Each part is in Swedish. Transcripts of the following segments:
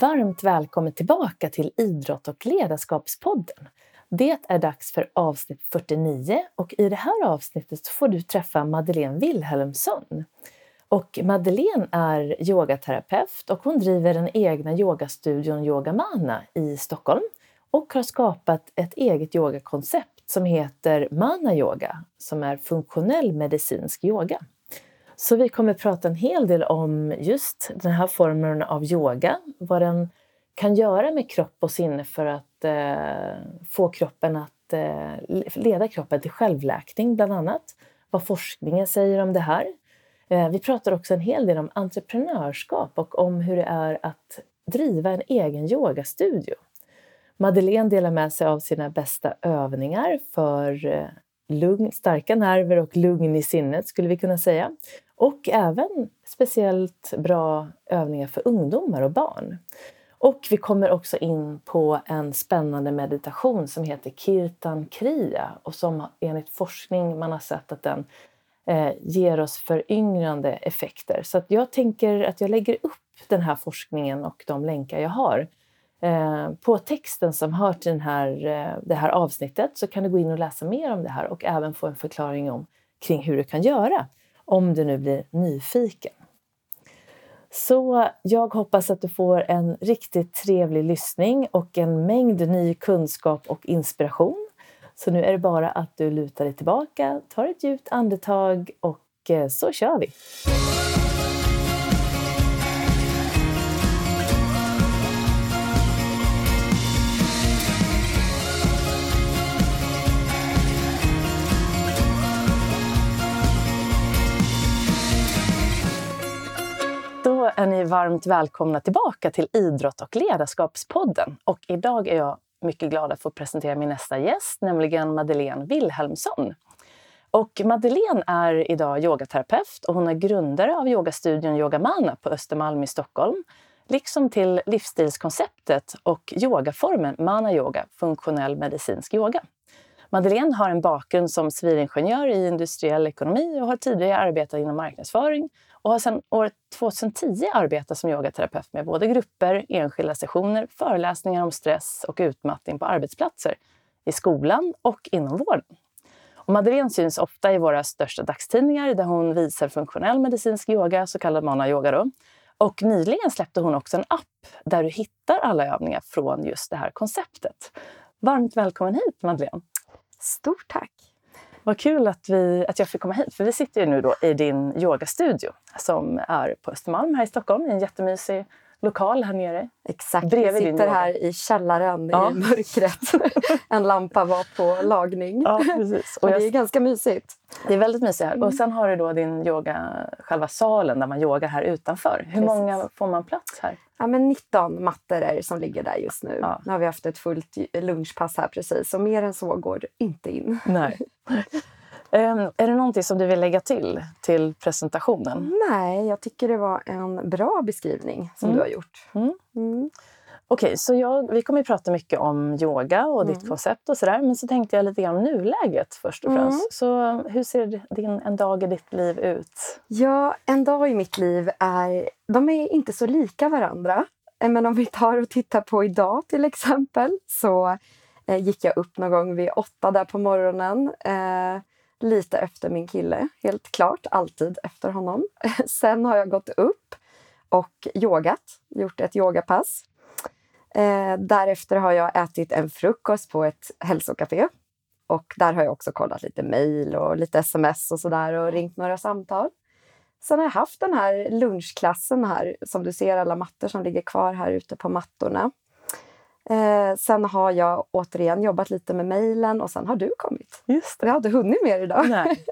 Varmt välkommen tillbaka till Idrott och ledarskapspodden. Det är dags för avsnitt 49 och i det här avsnittet får du träffa Madeleine Wilhelmsson. Och Madeleine är yogaterapeut och hon driver den egna yogastudion Yogamana i Stockholm och har skapat ett eget yogakoncept som heter Mana Yoga som är funktionell medicinsk yoga. Så vi kommer prata en hel del om just den här formen av yoga, vad den kan göra med kropp och sinne för att eh, få kroppen att eh, leda kroppen till självläkning bland annat. Vad forskningen säger om det här. Eh, vi pratar också en hel del om entreprenörskap och om hur det är att driva en egen yogastudio. Madeleine delar med sig av sina bästa övningar för eh, lugn, starka nerver och lugn i sinnet skulle vi kunna säga. Och även speciellt bra övningar för ungdomar och barn. Och vi kommer också in på en spännande meditation som heter Kirtan Kriya och som enligt forskning man har sett att den eh, ger oss föryngrande effekter. Så att jag tänker att jag lägger upp den här forskningen och de länkar jag har eh, på texten som hör till den här, eh, det här avsnittet så kan du gå in och läsa mer om det här och även få en förklaring om kring hur du kan göra om du nu blir nyfiken. Så jag hoppas att du får en riktigt trevlig lyssning och en mängd ny kunskap och inspiration. Så nu är det bara att du lutar dig tillbaka, tar ett djupt andetag och eh, så kör vi! Är ni varmt välkomna tillbaka till Idrott och ledarskapspodden. Och idag är jag mycket glad att få presentera min nästa gäst, nämligen Madeleine Wilhelmsson. Och Madeleine är idag yogaterapeut och hon är grundare av yogastudion Yogamana på Östermalm i Stockholm. Liksom till livsstilskonceptet och yogaformen Mana Yoga, funktionell medicinsk yoga. Madeleine har en bakgrund som civilingenjör i industriell ekonomi och har tidigare arbetat inom marknadsföring och har sedan år 2010 arbetat som yogaterapeut med både grupper, enskilda sessioner, föreläsningar om stress och utmattning på arbetsplatser, i skolan och inom vården. Och Madeleine syns ofta i våra största dagstidningar där hon visar funktionell medicinsk yoga, så kallad Mana Yoga. Då. Och nyligen släppte hon också en app där du hittar alla övningar från just det här konceptet. Varmt välkommen hit Madeleine! Stort tack! Vad kul att, vi, att jag fick komma hit, för vi sitter ju nu då i din yogastudio som är på Östermalm här i Stockholm, i en jättemysig lokal här nere. Exakt, vi sitter här i källaren ja. i mörkret. en lampa var på lagning. Ja, precis. Och, det är ganska mysigt. Det är väldigt mysigt här. Mm. Och sen har du då din yoga, själva salen där man yogar här utanför. Hur precis. många får man plats här? Ja, men 19 mattor är det som ligger där just nu. Ja. Nu har vi haft ett fullt lunchpass här precis, och mer än så går inte in. Nej. Um, är det någonting som du vill lägga till till presentationen? Nej, jag tycker det var en bra beskrivning som mm. du har gjort. Mm. Mm. Okej, okay, så jag, vi kommer att prata mycket om yoga och ditt mm. koncept och sådär. Men så tänkte jag lite grann om nuläget först och främst. Mm. Så hur ser din, en dag i ditt liv ut? Ja, en dag i mitt liv är... De är inte så lika varandra. Eh, men om vi tar och tittar på idag till exempel så eh, gick jag upp någon gång vid åtta där på morgonen. Eh, lite efter min kille, helt klart. Alltid efter honom. Sen har jag gått upp och yogat, gjort ett yogapass. Eh, därefter har jag ätit en frukost på ett hälsokafé. Och där har jag också kollat lite mejl och lite sms och sådär och ringt några samtal. Sen har jag haft den här lunchklassen här, som du ser alla mattor som ligger kvar här ute på mattorna. Eh, sen har jag återigen jobbat lite med mejlen och sen har du kommit. Just det. Jag inte hunnit mer idag. Nej.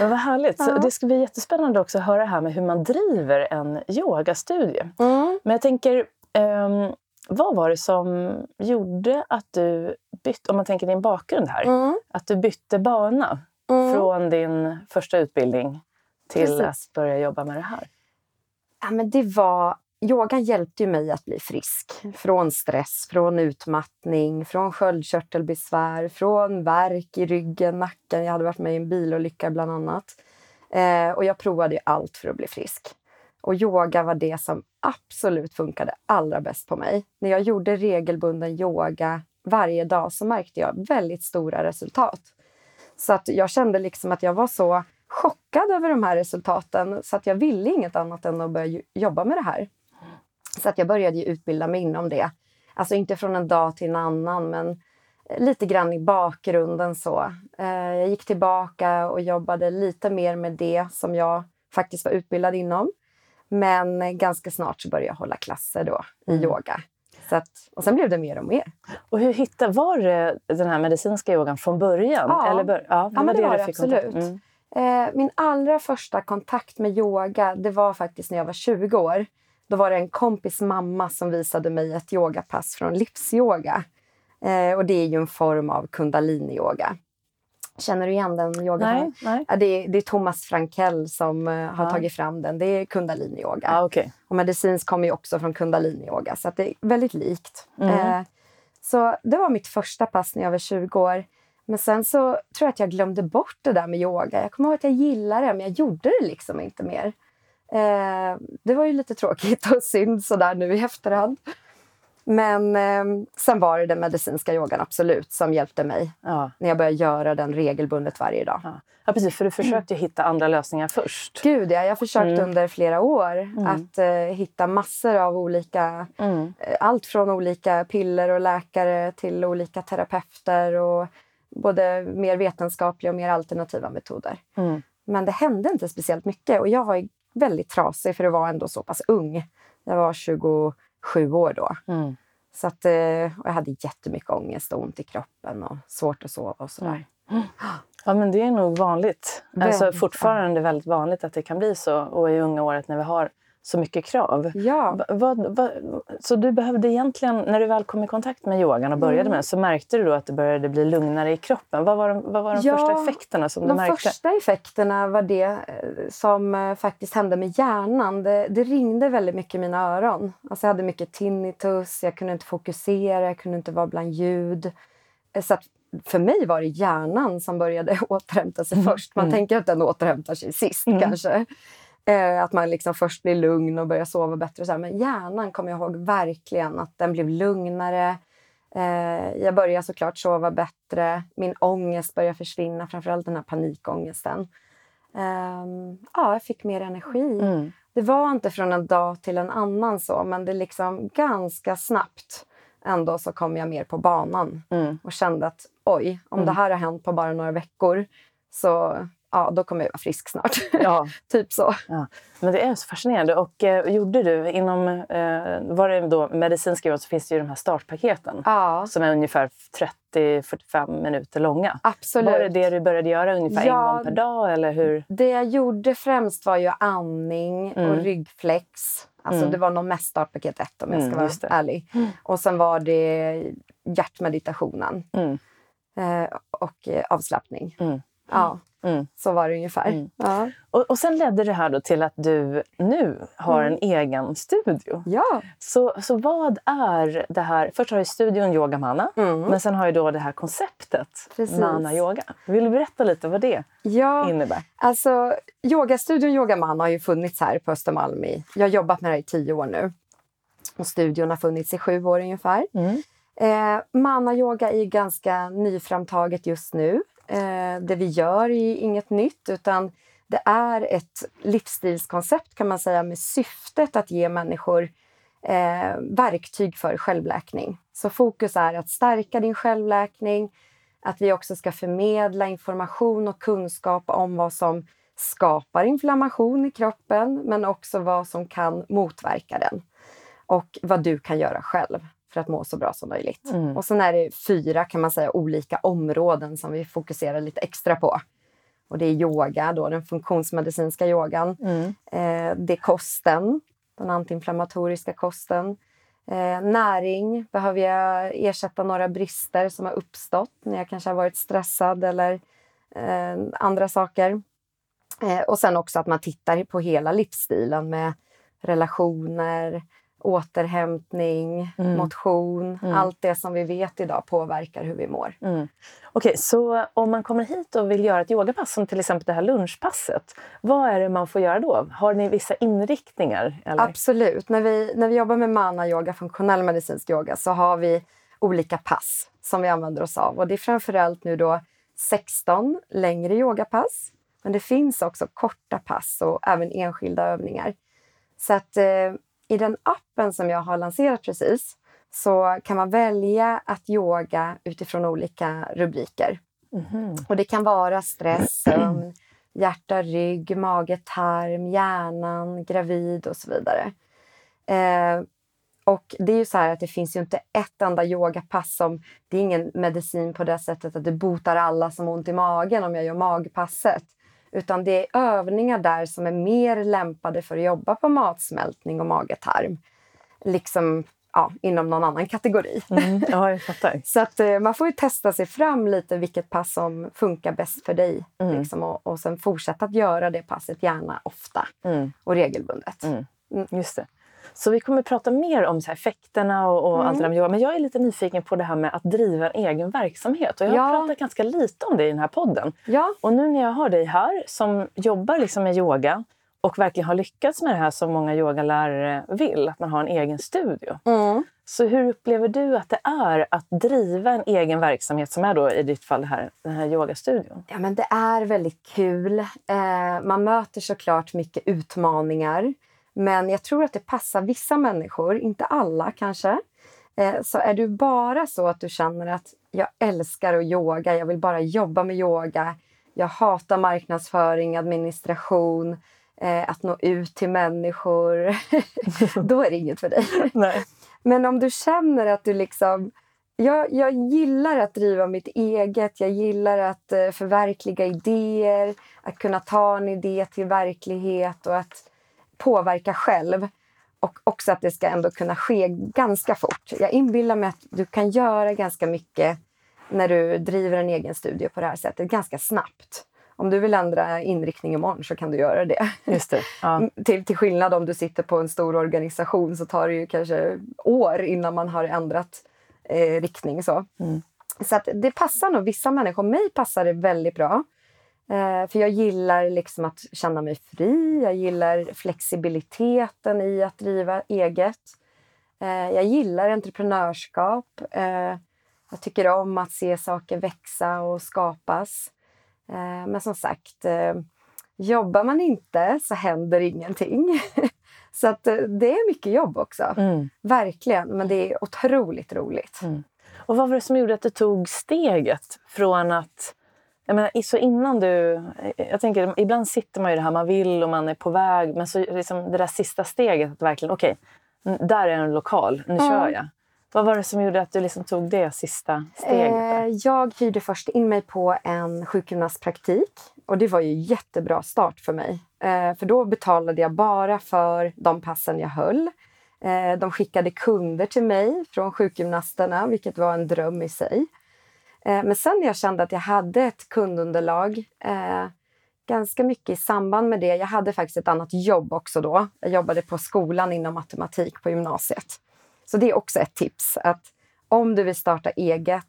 Men vad härligt. Ja. det ska bli jättespännande också att höra här med hur man driver en yogastudie. Mm. Men jag tänker, um, vad var det som gjorde att du bytte, om man tänker din bakgrund här, mm. att du bytte bana mm. från din första utbildning till Precis. att börja jobba med det här? Ja, men det var yogan hjälpte ju mig att bli frisk från stress, från utmattning, från sköldkörtelbesvär, från värk i ryggen, nacken. Jag hade varit med i en bilolycka bland annat. Eh, och jag provade allt för att bli frisk. Och yoga var det som absolut funkade allra bäst på mig. När jag gjorde regelbunden yoga varje dag så märkte jag väldigt stora resultat. Så att jag kände liksom att jag var så chockad över de här resultaten så att jag ville inget annat än att börja jobba med det här. Så att jag började utbilda mig inom det. Alltså inte från en dag till en annan, men lite grann i bakgrunden så. Eh, jag gick tillbaka och jobbade lite mer med det som jag faktiskt var utbildad inom. Men ganska snart så började jag hålla klasser då i mm. yoga. Så att, och sen blev det mer och mer. Och hur hittade, var det den här medicinska yogan från början? Ja, Eller bör, ja, det ja men det var det absolut. Mm. Eh, min allra första kontakt med yoga det var faktiskt när jag var 20 år. Då var det en kompis mamma som visade mig ett yogapass från livsyoga. Eh, och det är ju en form av kundaliniyoga. Känner du igen den yogan? Nej, nej. Ja, det, är, det är Thomas Frankell som uh, har ja. tagit fram den. Det är kundaliniyoga. Ja, okay. Och medicinskt kommer ju också från kundaliniyoga, så det är väldigt likt. Mm. Eh, så det var mitt första pass när jag var 20 år. Men sen så tror jag att jag glömde bort det där med yoga. Jag kommer ihåg att jag gillade det, men jag gjorde det liksom inte mer. Eh, det var ju lite tråkigt och synd sådär nu i efterhand. Men eh, sen var det den medicinska yogan absolut som hjälpte mig ja. när jag började göra den regelbundet varje dag. Ja, ja precis, för du försökte mm. hitta andra lösningar först. Gud ja, jag försökte mm. under flera år mm. att eh, hitta massor av olika, mm. eh, allt från olika piller och läkare till olika terapeuter och både mer vetenskapliga och mer alternativa metoder. Mm. Men det hände inte speciellt mycket och jag var väldigt trasig för att vara ändå så pass ung. Jag var 27 år då. Mm. Så att, eh, jag hade jättemycket ångest och ont i kroppen och svårt att sova och sådär. Mm. Ja, men det är nog vanligt. Alltså, fortfarande väldigt vanligt att det kan bli så och i unga året när vi har så mycket krav. Ja. Vad, vad, så du behövde egentligen, när du väl kom i kontakt med yogan och började mm. med den, så märkte du då att det började bli lugnare i kroppen? Vad var de, vad var de ja, första effekterna som du märkte? De första effekterna var det eh, som eh, faktiskt hände med hjärnan. Det, det, ringde väldigt mycket i mina öron. Alltså jag hade mycket tinnitus, jag kunde inte fokusera, jag kunde inte vara bland ljud. Eh, så för mig var det hjärnan som började återhämta sig mm. först. Man mm. tänker att den återhämtar sig sist mm. kanske. Eh, att man liksom först blir lugn och börjar sova bättre. Och så här. Men hjärnan kommer jag ihåg verkligen att den blev lugnare. Eh, jag började såklart sova bättre. Min ångest började försvinna, framförallt den här panikångesten. Eh, ja, jag fick mer energi. Mm. Det var inte från en dag till en annan så, men det liksom ganska snabbt ändå så kom jag mer på banan mm. och kände att oj, om mm. det här har hänt på bara några veckor så ja, då kommer jag vara frisk snart. Ja. typ så. Ja. Men det är så fascinerande. Och eh, gjorde du inom, eh, var det då medicinska råd så finns det ju de här startpaketen ja. som är ungefär 30-45 minuter långa. Absolut. Var det det du började göra ungefär ja, en gång per dag? Eller hur? Det jag gjorde främst var ju andning mm. och ryggflex. Alltså mm. Det var nog mest startpaket 1 om jag ska mm, vara ärlig. Mm. Och sen var det hjärtmeditationen mm. eh, och eh, avslappning. Mm. Ja. Mm. Så var det ungefär. Mm. Ja. Och, och sen ledde det här då till att du nu har en mm. egen studio. Ja. Så, så vad är det här? Först har du studion Yoga Mana, mm. men sen har du då det här konceptet Precis. Mana Yoga. Vill du berätta lite vad det ja, innebär? Alltså, yogastudion Yoga Mana har ju funnits här på Östermalm. I, jag har jobbat med det här i tio år nu. Och studion har funnits i sju år ungefär. Mm. Eh, Mana Yoga är ganska nyframtaget just nu. Eh, det vi gör är inget nytt utan det är ett livsstilskoncept kan man säga med syftet att ge människor eh, verktyg för självläkning. Så fokus är att stärka din självläkning, att vi också ska förmedla information och kunskap om vad som skapar inflammation i kroppen men också vad som kan motverka den och vad du kan göra själv för att må så bra som möjligt. Mm. Och sen är det fyra kan man säga olika områden som vi fokuserar lite extra på. Och det är yoga, då, den funktionsmedicinska yogan. Mm. Eh, det är kosten, den antiinflammatoriska kosten. Eh, näring, behöver jag ersätta några brister som har uppstått när jag kanske har varit stressad eller eh, andra saker. Eh, och sen också att man tittar på hela livsstilen med relationer, återhämtning, Mm. motion. Mm. Allt det som vi vet idag påverkar hur vi mår. Mm. Okej, så om man kommer hit och vill göra ett yogapass, som till exempel det här lunchpasset, vad är det man får göra då? Har ni vissa inriktningar? Eller? Absolut. När vi, när vi jobbar med mana-yoga, funktionell medicinsk yoga, så har vi olika pass som vi använder oss av. Och det är framförallt nu då 16 längre yogapass. Men det finns också korta pass och även enskilda övningar. Så att eh, i den appen som jag har lanserat precis så kan man välja att yoga utifrån olika rubriker. Mhm. Och det kan vara stress, sömn, hjärta, rygg, mage, tarm, hjärnan, gravid och så vidare. Eh, och det är ju så här att det finns ju inte ett enda yogapass som... Det är ingen medicin på det sättet att det botar alla som har ont i magen om jag gör magpasset. Utan det är övningar där som är mer lämpade för att jobba på matsmältning och mage-tarm. Liksom ja, inom någon annan kategori. Mm. Ja, jag fattar. Så att eh, man får ju testa sig fram lite vilket pass som funkar bäst för dig. Mm. Liksom, och, och sen fortsätta att göra det passet gärna ofta Mm. och regelbundet. Mm. Mm. Just det. Så vi kommer prata mer om så här effekterna och, och Mm. allt det där med yoga. Men jag är lite nyfiken på det här med att driva en egen verksamhet. Och jag har Ja. pratat ganska lite om det i den här podden. Ja, Och nu när jag har dig här som jobbar liksom med yoga och verkligen har lyckats med det här som många yogalärare vill, att man har en egen studio. mm. Så hur upplever du att det är att driva en egen verksamhet som är då i ditt fall det här, den här yogastudion? ja men det är väldigt kul. Eh, man möter såklart mycket utmaningar. Men jag tror att det passar vissa människor, inte alla kanske. Eh, så är du bara så att du känner att jag älskar att yoga, jag vill bara jobba med yoga. Jag hatar marknadsföring, administration, eh, att nå ut till människor. Då är det inget för dig. Nej. Men om du känner att du liksom... Jag, jag gillar att driva mitt eget. Jag gillar att eh, förverkliga idéer. Att kunna ta en idé till verklighet och att påverka själv. Och också att det ska ändå kunna ske ganska fort. Jag inbillar mig att du kan göra ganska mycket när du driver en egen studio på det här sättet. Ganska snabbt. Om du vill ändra inriktning imorgon så kan du göra det. Just det. Ja. Till, till skillnad om du sitter på en stor organisation så tar det ju kanske år innan man har ändrat eh, riktning. Så, Mm. så att det passar nog vissa människor. Mig passar det väldigt bra. Eh, för jag gillar liksom att känna mig fri. Jag gillar flexibiliteten i att driva eget. Eh, jag gillar entreprenörskap. Eh, jag tycker om att se saker växa och skapas. Men som sagt, jobbar man inte så händer ingenting. så att det är mycket jobb också. Mm. Verkligen. Men det är otroligt roligt. Mm. Och vad var det som gjorde att du tog steget från att... Jag menar, så innan du... Jag tänker, ibland sitter man ju det här, man vill och man är på väg. Men så liksom det där sista steget, att verkligen, okej, n- där är en lokal, nu Ja. kör jag. Vad var det som gjorde att du liksom tog det sista steget? Eh, jag hyrde först in mig på en sjukgymnastpraktik. Och det var ju jättebra start för mig. Eh, för då betalade jag bara för de passen jag höll. Eh, de skickade kunder till mig från sjukgymnasterna, vilket var en dröm i sig. Eh, men sen när jag kände att jag hade ett kundunderlag eh, ganska mycket i samband med det. Jag hade faktiskt ett annat jobb också då. Jag jobbade på skolan inom matematik på gymnasiet. Så det är också ett tips. att Om du vill starta eget,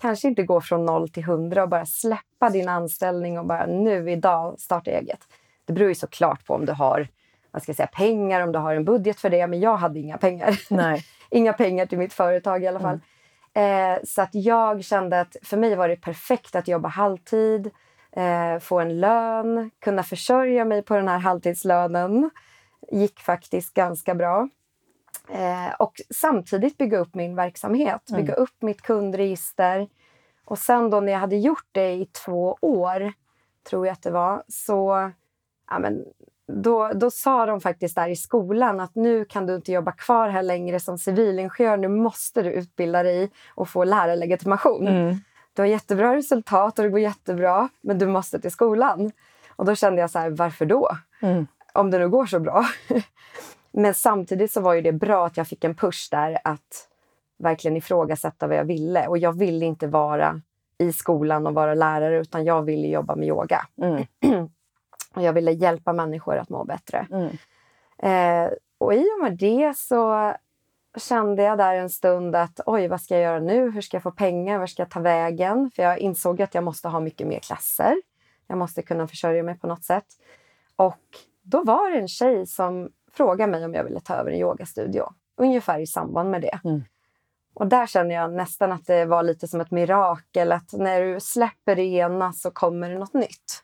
kanske inte gå från noll till hundra och bara släppa din anställning och bara nu idag starta eget. Det beror ju såklart på om du har vad ska jag säga, pengar, om du har en budget för det. Men jag hade inga pengar. Inga pengar till mitt företag i alla fall. Eh, så att jag kände att för mig var det perfekt att jobba halvtid, eh, få en lön, kunna försörja mig på den här halvtidslönen. Gick faktiskt ganska bra. Eh, och samtidigt bygga upp min verksamhet, bygga upp mitt kundregister. Och sen då när jag hade gjort det i två år, tror jag att det var, så ja, men, då, då sa de faktiskt där i skolan att nu kan du inte jobba kvar här längre som civilingenjör. Nu måste du utbilda dig och få lärarlegitimation. Mm. Du har jättebra resultat och det går jättebra, men du måste till skolan. Och då kände jag så här, varför då? Mm. Om det nu går så bra. men samtidigt så var ju det bra att jag fick en push där att verkligen ifrågasätta vad jag ville. Och jag ville inte vara i skolan och vara lärare, utan jag ville jobba med yoga. Mm. Och jag ville hjälpa människor att må bättre. Mm. Eh, och i och med det så kände jag där en stund att oj, vad ska jag göra nu? Hur ska jag få pengar? Var ska jag ta vägen? För jag insåg att jag måste ha mycket mer klasser. Jag måste kunna försörja mig på något sätt. Och då var det en tjej som frågade mig om jag ville ta över en yogastudio. Ungefär i samband med det. Mm. Och där känner jag nästan att det var lite som ett mirakel. Att när du släpper det ena så kommer det något nytt.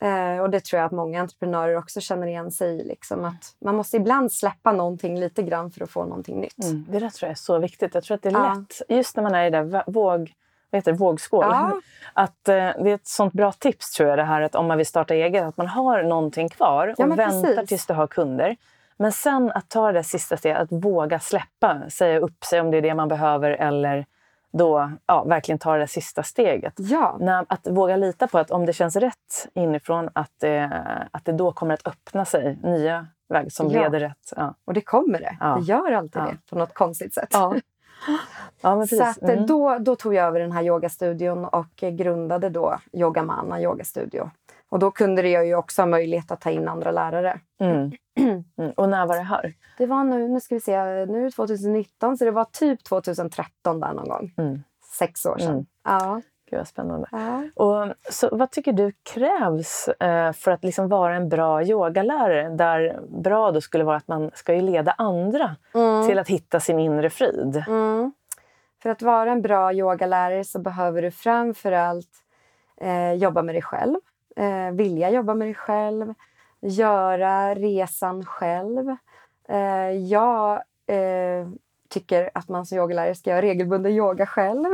Eh, och det tror jag att många entreprenörer också känner igen sig i. Liksom, att man måste ibland släppa någonting lite grann för att få någonting nytt. Mm. Det där tror jag är så viktigt. Jag tror att det är Ja. lätt, just när man är i det där våg, vad heter det, vågskål, Ja. att eh, det är ett sånt bra tips tror jag det här att om man vill starta eget, att man har någonting kvar Ja, och men väntar precis. tills du har kunder. Men sen att ta det där sista steget, att våga släppa, säga upp sig om det är det man behöver eller då ja, verkligen ta det sista steget. Ja, När, att våga lita på att om det känns rätt inifrån att det, att det då kommer att öppna sig nya vägar som Ja. leder rätt. Ja, och det kommer det. Det gör alltid det på något konstigt sätt. Så att, eh, Mm. då, då tog jag över den här yogastudion och eh, grundade då Yogamana yogastudio. Och då kunde jag ju också ha möjlighet att ta in andra lärare. Mm. Mm. Och när var det här? Det var nu, nu ska vi se, nu är det 2019 så det var typ 2013 där någon gång. Mm. Sex år sedan. Mm. Ja. Gud vad spännande. ja. Och, så, vad tycker du krävs eh, för att liksom vara en bra yogalärare? Där bra då skulle vara att man ska ju leda andra Mm. till att hitta sin inre frid. Mm. För att vara en bra yogalärare så behöver du framför allt eh, jobba med dig själv. Eh, vilja jobba med dig själv. Göra resan själv. Eh, jag eh, tycker att man som yogalärare ska göra regelbunden yoga själv.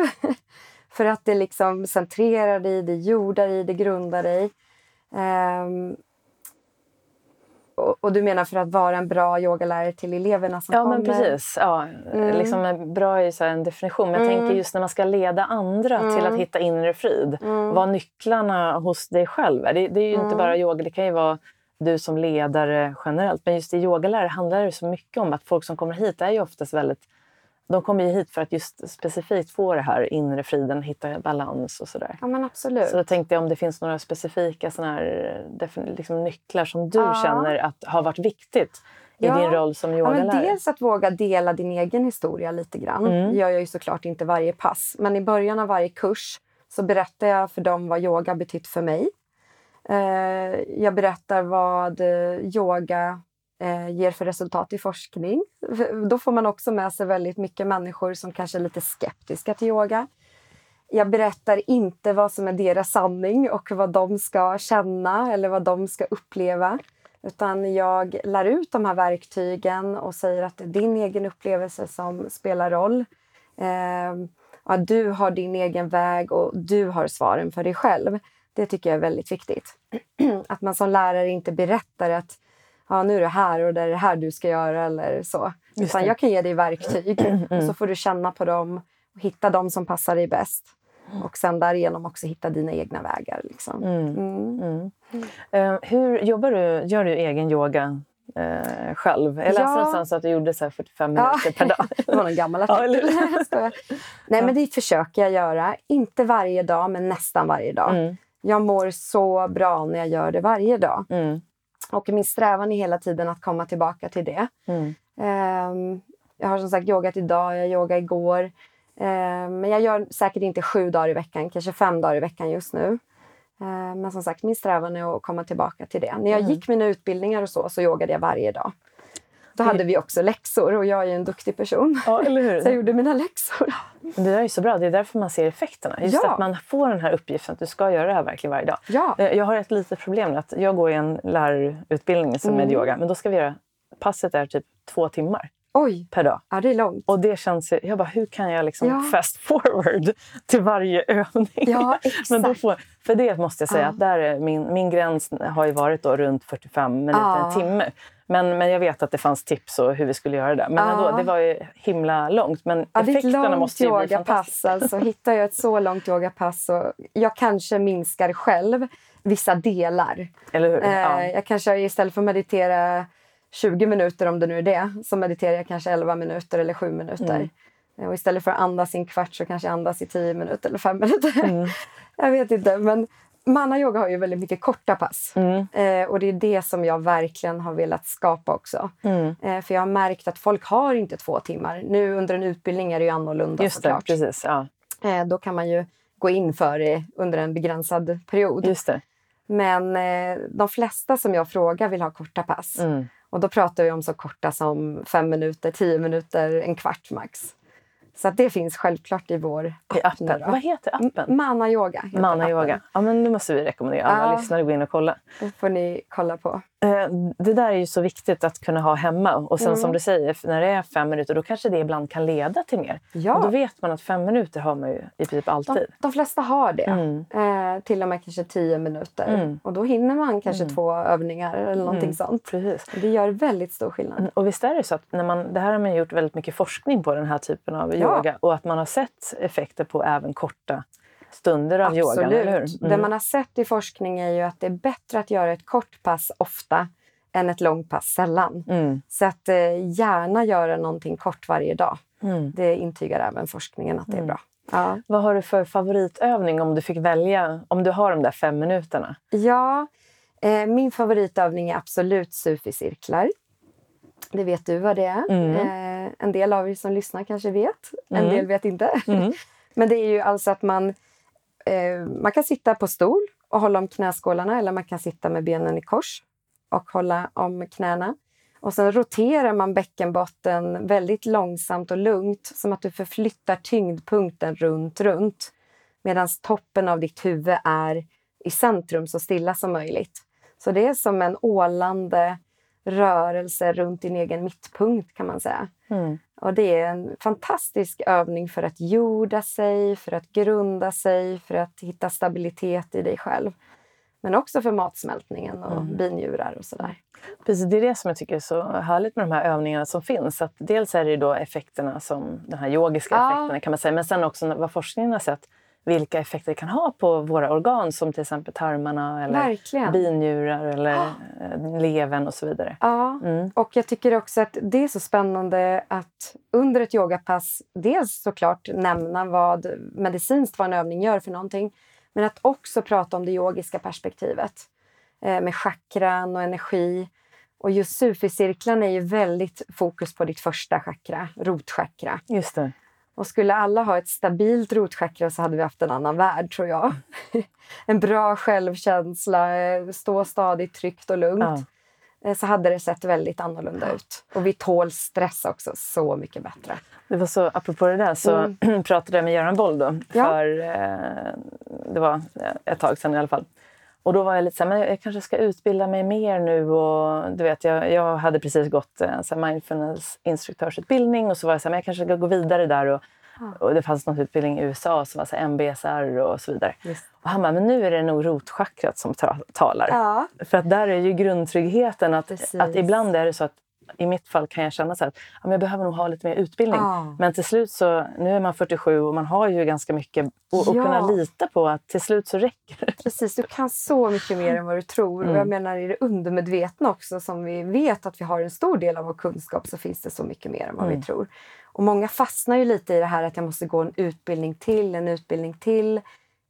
För att det liksom centrerar dig, det jordar dig, det grundar dig. Ehm, och, och du menar för att vara en bra yogalärare till eleverna som Ja, kommer? men precis. Ja, Mm. liksom, bra är en definition. Men jag Mm. tänker just när man ska leda andra till Mm. att hitta inre frid. Mm. Vad nycklarna hos dig själv är. Det, det är ju inte Mm. bara yoga, det kan ju vara du som ledare generellt. Men just i yogalärare handlar det så mycket om att folk som kommer hit är ju oftast väldigt... De kommer ju hit för att just specifikt få det här inre friden, hitta balans och sådär. Ja, men absolut. Så då tänkte jag om det finns några specifika såna här, liksom nycklar som du Ja. känner att har varit viktigt i Ja. din roll som Ja, yogalärare. men dels att våga dela din egen historia lite grann. Mm. Det gör jag ju såklart inte varje pass. Men i början av varje kurs så berättar jag för dem vad yoga betytt för mig. Eh, jag berättar vad eh, yoga eh, ger för resultat i forskning. Då får man också med sig väldigt mycket människor som kanske är lite skeptiska till yoga. Jag berättar inte vad som är deras sanning och vad de ska känna eller vad de ska uppleva. Utan jag lär ut de här verktygen och säger att det är din egen upplevelse som spelar roll. Eh, att du har din egen väg och du har svaren för dig själv. Det tycker jag är väldigt viktigt. att man som lärare inte berättar att ja, nu är det här och det är det här du ska göra eller så. Utan jag kan ge dig verktyg och så får du känna på dem och hitta de som passar dig bäst. Och sen därigenom också hitta dina egna vägar. Liksom. Mm. Mm. Mm. Eh, hur jobbar du? Gör du egen yoga eh, själv? Jag läste Ja. någonstans att du gjorde så här 45 Ja. minuter per dag. Det var någon gammal Ja, artikel. skojar. Nej, men det försöker jag göra. Inte varje dag, men nästan varje dag. Mm. Jag mår så bra när jag gör det varje dag. Mm. Och min strävan är hela tiden att komma tillbaka till det. Mm. Ehm, jag har som sagt yogat idag, jag yogade igår. Ehm, men jag gör säkert inte sju dagar i veckan, kanske fem dagar i veckan just nu. Ehm, men som sagt, min strävan är att komma tillbaka till det. När jag Mm. gick mina utbildningar och så, så yogade jag varje dag. Då hade vi också läxor och jag är ju en duktig person. Ja? Så jag gjorde mina läxor. Det där är så bra. Det är därför man ser effekterna. Just Ja. att man får den här uppgiften att du ska göra det här verkligen varje dag. Ja, Eh, Jag har ett litet problem. med Att jag går i en lärarutbildning som med Mm. yoga. Men då ska vi göra... Passet är typ två timmar oj, per dag. ja, det är långt. Och det känns ju... Jag bara, hur kan jag liksom Ja. fast forward till varje övning? Ja, exakt. Men då får, för det måste jag säga Ja. att där är min, min gräns har ju varit då runt 45 minuter, Ja. en timme. Men, men jag vet att det fanns tips och hur vi skulle göra det. Men Ja. ändå, det var ju himla långt. Men Ja, effekterna långt måste ju bli yogapass. fantastiska. Alltså, hittar jag ett så långt yogapass så jag kanske minskar själv vissa delar. Eller hur? Ja. Eh, jag kanske istället för att meditera 20 minuter om det nu är det, så mediterar jag kanske 11 minuter eller 7 minuter. Mm. Eh, Och istället för att andas i en kvart så kanske jag andas i 10 minuter eller 5 minuter. Mm. jag vet inte, men Manna-yoga har ju väldigt mycket korta pass. Mm. Eh, och det är det som jag verkligen har velat skapa också. Mm. Eh, för jag har märkt att folk har inte två timmar. Nu under en utbildning är det ju annorlunda Just det, såklart. precis. Ja. Eh, då kan man ju gå in för det under en begränsad period. Just det. Men eh, de flesta som jag frågar vill ha korta pass. Mm. Och då pratar vi om så korta som fem minuter, tio minuter, en kvart max. Så att det finns självklart i vår app appen. Vad heter appen? Mana Yoga. Mana. Yoga. Ja, men det måste vi rekommendera alla Ja. lyssnare att gå in och kolla. Det får ni kolla på. Eh, Det där är ju så viktigt att kunna ha hemma. Och sen Mm. som du säger, när det är fem minuter då kanske det ibland kan leda till mer. Ja. Och då vet man att fem minuter har man ju i princip alltid. De, de flesta har det. Mm. Eh, till och med kanske tio minuter. Mm. Och då hinner man kanske Mm. två övningar eller någonting Mm. sånt. Precis. Det gör väldigt stor skillnad. Mm, Och visst är det så att när man, det här har man gjort väldigt mycket forskning på den här typen av Ja. yoga och att man har sett effekter på även korta stunder av yogan, Absolut. eller hur? Det Mm. man har sett i forskning är ju att det är bättre att göra ett kort pass ofta än ett långt pass sällan. Mm. Så att eh, gärna göra någonting kort varje dag. Mm. Det intygar även forskningen att det är Mm. bra. Ja, Vad har du för favoritövning om du fick välja, om du har de där fem minuterna? ja eh, min favoritövning är absolut sufi-cirklar. Det vet du vad det är. Mm. Eh, en del av er som lyssnar kanske vet, en Mm. del vet inte. Men det är ju alltså att man, eh, man kan sitta på stol och hålla om knäskålarna eller man kan sitta med benen i kors och hålla om knäna. Och sen roterar man bäckenbotten väldigt långsamt och lugnt som att du förflyttar tyngdpunkten runt, runt. Medan toppen av ditt huvud är i centrum så stilla som möjligt. Så det är som en ålande rörelse runt din egen mittpunkt kan man säga. Mm. Och det är en fantastisk övning för att jorda sig, för att grunda sig, för att hitta stabilitet i dig själv. Men också för matsmältningen och Mm. binjurar och sådär. Precis, det är det som jag tycker är så härligt med de här övningarna som finns. Att dels är det då effekterna som, de här yogiska Ja. effekterna kan man säga, men sen också vad forskningen har sett vilka effekter det kan ha på våra organ som till exempel tarmarna eller Verkligen. binjurar eller Ja. eh, levern och så vidare. Ja, Mm. och jag tycker också att det är så spännande att under ett yogapass dels såklart nämna vad medicinskt vad en övning gör för någonting. Men att också prata om det yogiska perspektivet eh, med chakran och energi. Och just sufi-cirklarna är ju väldigt fokus på ditt första chakra, rotchakra. Just det. Och skulle alla ha ett stabilt rotchakra så hade vi haft en annan värld tror jag. en bra självkänsla, eh, stå stadigt, tryggt och lugnt. Ja. Eh, Så hade det sett väldigt annorlunda ut. Och vi tål stress också så mycket bättre. Det var så, apropå det där så pratade jag med Göran Boll då, Mm. Ja. för eh, det var ett tag sedan i alla fall. Och då var jag lite så här, men jag kanske ska utbilda mig mer nu och du vet, jag, jag hade precis gått en så här mindfulness instruktörsutbildning och så var jag så här, men jag kanske ska gå vidare där och, och det fanns någon utbildning i USA som var så här MBSR och så vidare. Just. Och han bara, men nu är det nog rotchakrat som ta- talar. Ja, För att där är ju grundtryggheten att, Precis. att ibland är det så att i mitt fall kan jag känna så att ja, jag behöver nog ha lite mer utbildning. Ja. Men till slut så, nu är man 47 och man har ju ganska mycket och, och Ja. kunna lita på att till slut så räcker det. precis. Du kan så mycket mer än vad du tror. Och jag Mm. menar i det undermedvetna också som vi vet att vi har en stor del av vår kunskap så finns det så mycket mer än vad Mm. vi tror. Och många fastnar ju lite i det här att jag måste gå en utbildning till, en utbildning till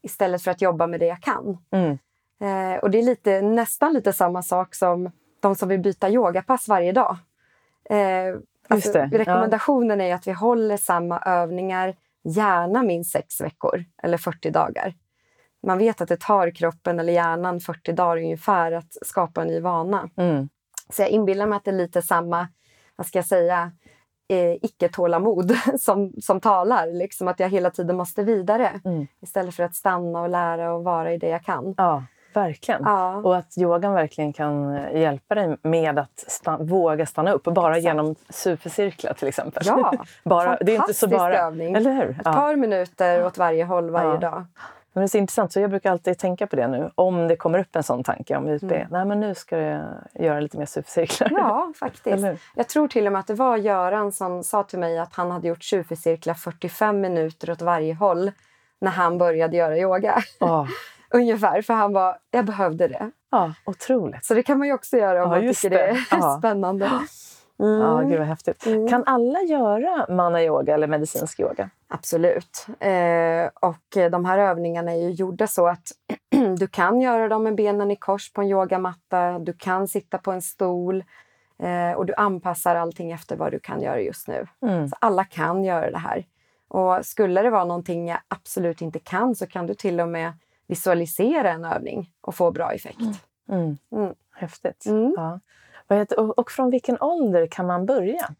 istället för att jobba med det jag kan. Mm. Eh, och det är lite, nästan lite samma sak som de som vill byta yogapass varje dag. Eh, alltså, det, ja. rekommendationen är att vi håller samma övningar, gärna minst sex veckor eller 40 dagar. Man vet att det tar kroppen eller hjärnan 40 dagar ungefär att skapa en ny vana. Mm. Så jag inbillar mig att det är lite samma, vad ska jag säga, eh, icke-tålamod som, som talar. Liksom att jag hela tiden måste vidare Mm. istället för att stanna och lära och vara i det jag kan. Ja, verkligen. Ja. Och att yogan verkligen kan hjälpa dig med att sta- våga stanna upp. Bara Exakt. genom supercirklar till exempel. Ja, bara, det är inte så bara. övning. Eller hur? Ett Ja. par minuter åt varje håll varje dag. Men det är så intressant, så jag brukar alltid tänka på det nu. Om det kommer upp en sån tanke om utbildning. Mm. Nej, men nu ska jag göra lite mer supercirklar. Ja, faktiskt. Jag tror till och med att det var Göran som sa till mig att han hade gjort supercirklar 45 minuter åt varje håll när han började göra yoga. Ja, Ungefär, för han var, jag behövde det. ja, otroligt. Så det kan man ju också göra om Ja, man tycker det, det. är Ja. spännande. Mm. Ja, gud vad häftigt. Mm. Kan alla göra mana-yoga eller medicinsk yoga? Absolut. Eh, och de här övningarna är ju gjorda så att du kan göra dem med benen i kors på en yogamatta. Du kan sitta på en stol. Eh, och du anpassar allting efter vad du kan göra just nu. Mm. Så alla kan göra det här. Och skulle det vara någonting jag absolut inte kan så kan du till och med visualisera en övning och få bra effekt. Mm. Mm. Häftigt. Mm. Ja. Och, från vilken ålder kan man börja?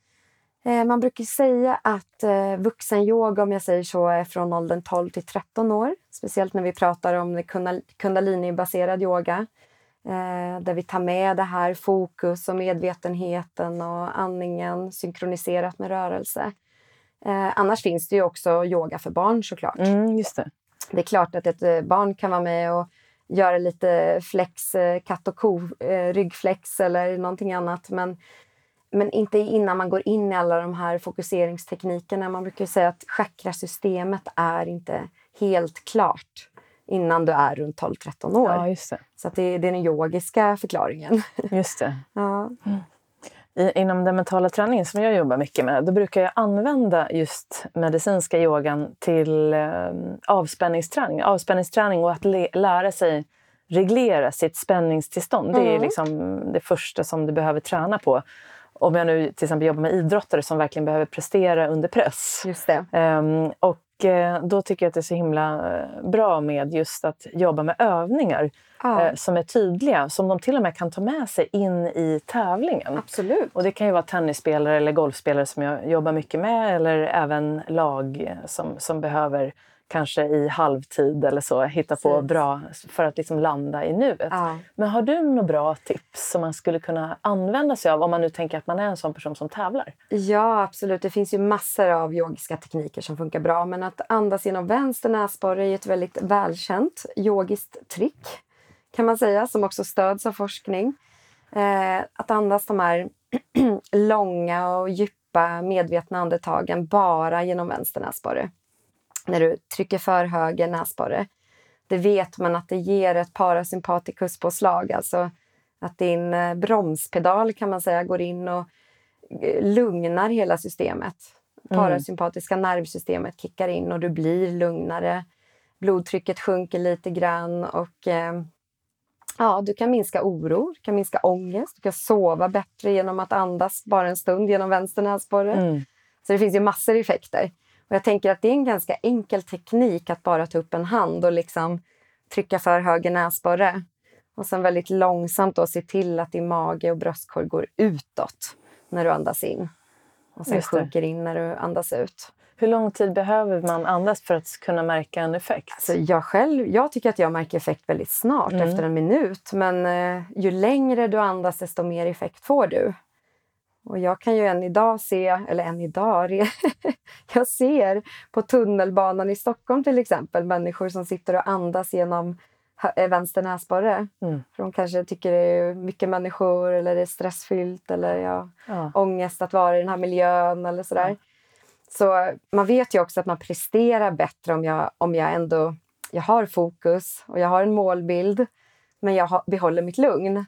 Eh, man brukar säga att eh, vuxenyoga, om jag säger så, är från åldern 12 till 13 år. Speciellt när vi pratar om kundal- kundalini-baserad yoga. Eh, där vi tar med det här fokus och medvetenheten och andningen synkroniserat med rörelse. Annars finns det ju också yoga för barn såklart. Mm, just det. Det är klart att ett eh, barn kan vara med och göra lite flex, eh, katt och ko, eh, ryggflex eller någonting annat. Men, men inte innan man går in i alla de här fokuseringsteknikerna. Man brukar säga att chakrasystemet är inte helt klart innan du är runt 12-13 år. Ja. Så det, det är den yogiska förklaringen. Just det. Ja. I, inom den mentala träningen som jag jobbar mycket med, då brukar jag använda just medicinska yogan till eh, avspänningsträning. Avspänningsträning och att lära sig reglera sitt spänningstillstånd. Det är Mm. liksom det första som du behöver träna på. Om jag nu till exempel jobbar med idrottare som verkligen behöver prestera under press. Just. Ehm, och eh, då tycker jag att det är så himla eh, bra med just att jobba med övningar Ja, eh, som är tydliga, som de till och med kan ta med sig in i tävlingen. absolut. Och det kan ju vara tennisspelare eller golfspelare som jag jobbar mycket med eller även lag som, som behöver kanske i halvtid eller så hitta på Precis. bra för att liksom landa i nuet. Ja. Men har du några bra tips som man skulle kunna använda sig av om man nu tänker att man är en sån person som tävlar? Ja, absolut. Det finns ju massor av yogiska tekniker som funkar bra. Men att andas genom vänster näsborre är ett väldigt välkänt yogiskt trick kan man säga, som också stöds av forskning. Eh, att andas de här långa och djupa medvetna andetagen bara genom vänster näsborre. När du trycker för höger näsborre. Det vet man att det ger ett parasympatikuspåslag, alltså att din eh, bromspedal kan man säga går in och eh, lugnar hela systemet. Mm. Parasympatiska nervsystemet kickar in och du blir lugnare. Blodtrycket sjunker lite grann och eh, ja, du kan minska oro, du kan minska ångest, du kan sova bättre genom att andas bara en stund genom vänster näsborre. Mm. Så det finns ju massor av effekter. Och jag tänker att det är en ganska enkel teknik att bara ta upp en hand och liksom trycka för höger näsborre. Och sen väldigt långsamt då se till att din mage och bröstkorg går utåt när du andas in. Och sen sjunker in när du andas ut. Hur lång tid behöver man andas för att kunna märka en effekt? Så jag själv, jag tycker att jag märker effekt väldigt snart, Mm. efter en minut. Men eh, ju längre du andas, desto mer effekt får du. Och jag kan ju än idag se, eller än idag, jag ser på tunnelbanan i Stockholm till exempel människor som sitter och andas genom eh, vänster näsborre. Mm. För de kanske tycker det är mycket människor eller det är stressfyllt eller ja, Ja. ångest att vara i den här miljön eller sådär. Så man vet ju också att man presterar bättre om jag, om jag ändå jag har fokus och jag har en målbild men jag behåller mitt lugn.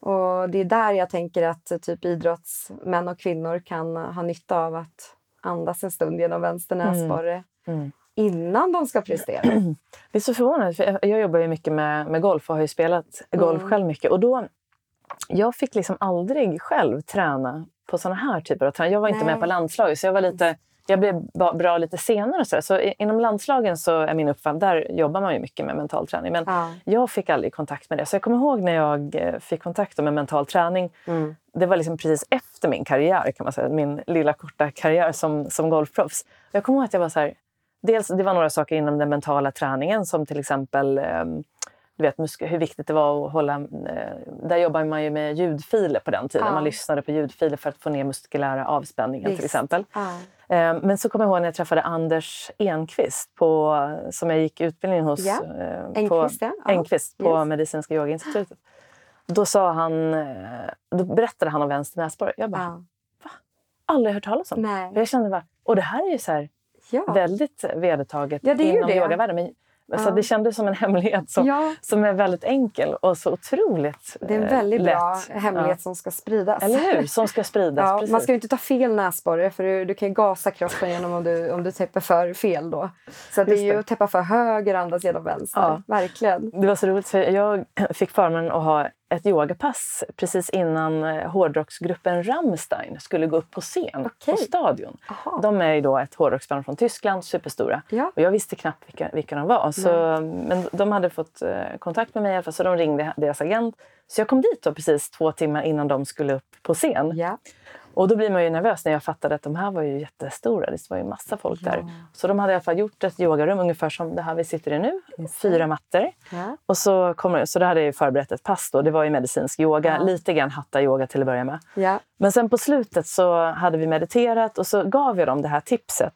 Och det är där jag tänker att typ idrottsmän och kvinnor kan ha nytta av att andas en stund genom vänster näsborre Mm. innan de ska prestera. Det är så förvånande, för jag- jobbar ju mycket med, med golf och har ju spelat golf Mm. själv mycket. Och då, jag fick liksom aldrig själv träna på såna här typer av träning. Jag var inte Nej. med på landslaget så jag var lite jag blev bra lite senare. Och så så inom landslagen så är min uppfattning, där jobbar man ju mycket med mental träning. Men Ja. jag fick aldrig kontakt med det. Så jag kommer ihåg när jag eh, fick kontakt med mental träning. Mm. Det var liksom precis efter min karriär, kan man säga. Min lilla korta karriär som, som golfproffs. Och Jag kommer ihåg att jag var så här... Dels, det var några saker inom den mentala träningen som till exempel ehm, du vet, hur viktigt det var att hålla... Eh, där jobbar man ju med ljudfiler på den tiden. Ja. Man lyssnade på ljudfiler för att få ner muskulära avspänningen till Visst. exempel. Ja. Eh, Men så kommer jag ihåg när jag träffade Anders Enqvist på, som jag gick utbildning hos. Ja. eh, Enqvist, på, ja. Enqvist på Yes. Medicinska yogainstitutet. Då, sa han, eh, då berättade han om vänster näsborre. Jag bara, Ja. aldrig hört talas om. Nej. Jag kände bara, och det här är ju så här Ja. väldigt vedertaget Ja, inom det. yogavärlden. Men Så Ja. det kändes som en hemlighet som, Ja, som är väldigt enkel och så otroligt det är en eh, väldigt lätt. bra hemlighet som ska spridas. Ja. Eller hur? Som ska spridas. Ja, man ska ju inte ta fel näsborre för du, du kan ju gasa kroppen genom om du, om du täpper för fel då. Så det är ju det. att täppa för höger och andas genom vänster. Ja. Verkligen. Det var så roligt för jag fick förmånen att ha ett yogapass precis innan eh, hårdrocksgruppen Rammstein skulle gå upp på scen Okej. på Stadion. Aha. De är ju då ett hårdrocksband från Tyskland, superstora. Ja. Och jag visste knappt vilka, vilka de var. Så, men de hade fått eh, kontakt med mig i alla fall, så de ringde deras agent. Så jag kom dit då precis två timmar innan de skulle upp på scen. Ja. Och då blir man ju nervös när jag fattade att de här var ju jättestora. Det var ju massa folk Ja. där. Så de hade i alla fall gjort ett yogarum ungefär som det här vi sitter i nu. Fyra mattor. Ja. Och så, kommer, så då hade jag förberett ett pass då. Det var ju medicinsk yoga, Ja. lite grann hatta-yoga till att börja med. Men sen på slutet så hade vi mediterat och så gav jag dem det här tipset.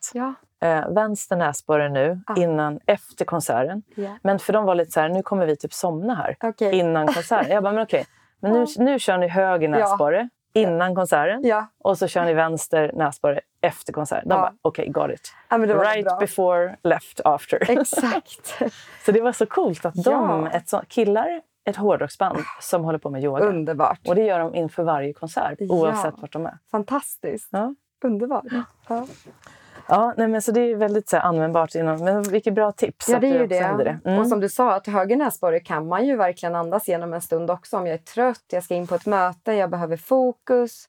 Eh, vänster näsborre nu, Ah. innan, efter konserten. Men för de var lite så här, nu kommer vi typ somna här Okej. innan konserten. Jag bara, men okej. Men nu, nu kör ni höger näsborre innan konserten. Ja. Och så kör ni vänster näsborre efter konserten. De Ja. bara, okej, got it. ja, Right bra. before, left after. Exakt. så det var så coolt att de, Ja. ett så, killar, ett hårdrocksband som håller på med yoga. Underbart. Och det gör de inför varje konsert, Ja. oavsett vart de är. Fantastiskt. Ja. Underbart. Ja. Nej, men så det är väldigt så här, användbart. Inom, men vilket bra tips Ja, att det är ju det. det. Mm. Och som du sa, att höger näsborre kan man ju verkligen andas genom en stund också. Om jag är trött, jag ska in på ett möte, jag behöver fokus.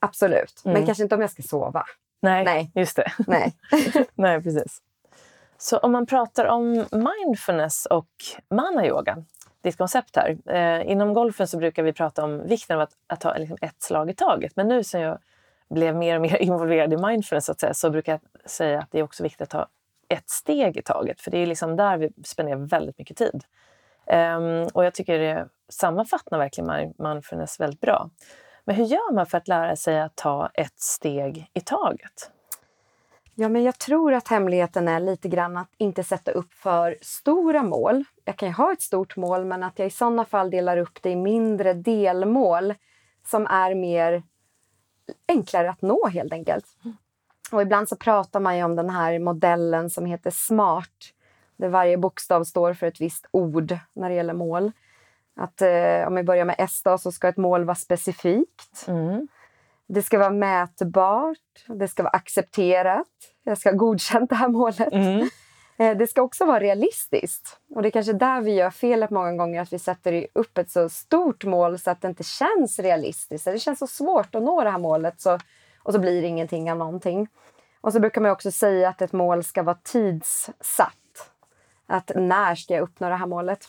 Absolut. Men Mm. kanske inte om jag ska sova. nej, nej. just det. Nej. nej, precis. Så om man pratar om mindfulness och mana-yoga, ditt koncept här. Eh, inom golfen så brukar vi prata om vikten av att, att ta liksom ett slag i taget. Men nu sen jag blev mer och mer involverad i mindfulness så, att säga, så brukar jag säga att det är också viktigt att ta ett steg i taget. För det är liksom där vi spenderar väldigt mycket tid. Um, och jag tycker det sammanfattar verkligen mindfulness väldigt bra. Men hur gör man för att lära sig att ta ett steg i taget? Ja, men jag tror att hemligheten är lite grann att inte sätta upp för stora mål. Jag kan ju ha ett stort mål, men att jag i sådana fall delar upp det i mindre delmål som är mer enklare att nå helt enkelt. Och ibland så pratar man om den här modellen som heter SMART, där varje bokstav står för ett visst ord när det gäller mål. Att eh, om vi börjar med S då, så ska ett mål vara specifikt. Mm. Det ska vara mätbart, det ska vara accepterat. Jag ska ha godkänt det här målet. Mm. Eh, det ska också vara realistiskt. Och det är kanske där vi gör felet många gånger, att vi sätter upp ett så stort mål så att det inte känns realistiskt. Det känns så svårt att nå det här målet så, och så blir det ingenting av någonting. Och så brukar man också säga att ett mål ska vara tidssatt. Att när ska jag uppnå det här målet?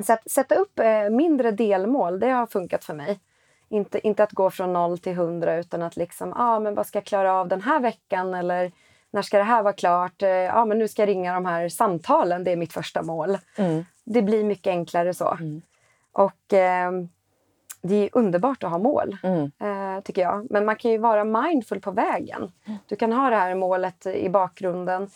Så att sätta upp eh, mindre delmål, det har funkat för mig. Inte, inte att gå från noll till hundra utan att liksom, ja ah, men vad ska jag klara av den här veckan eller när ska det här vara klart? Eh, Ja, men nu ska jag ringa de här samtalen, det är mitt första mål. Mm. Det blir mycket enklare så. Mm. Och eh, det är underbart att ha mål, Mm. eh, tycker jag. Men man kan ju vara mindful på vägen. Du kan ha det här målet i bakgrunden.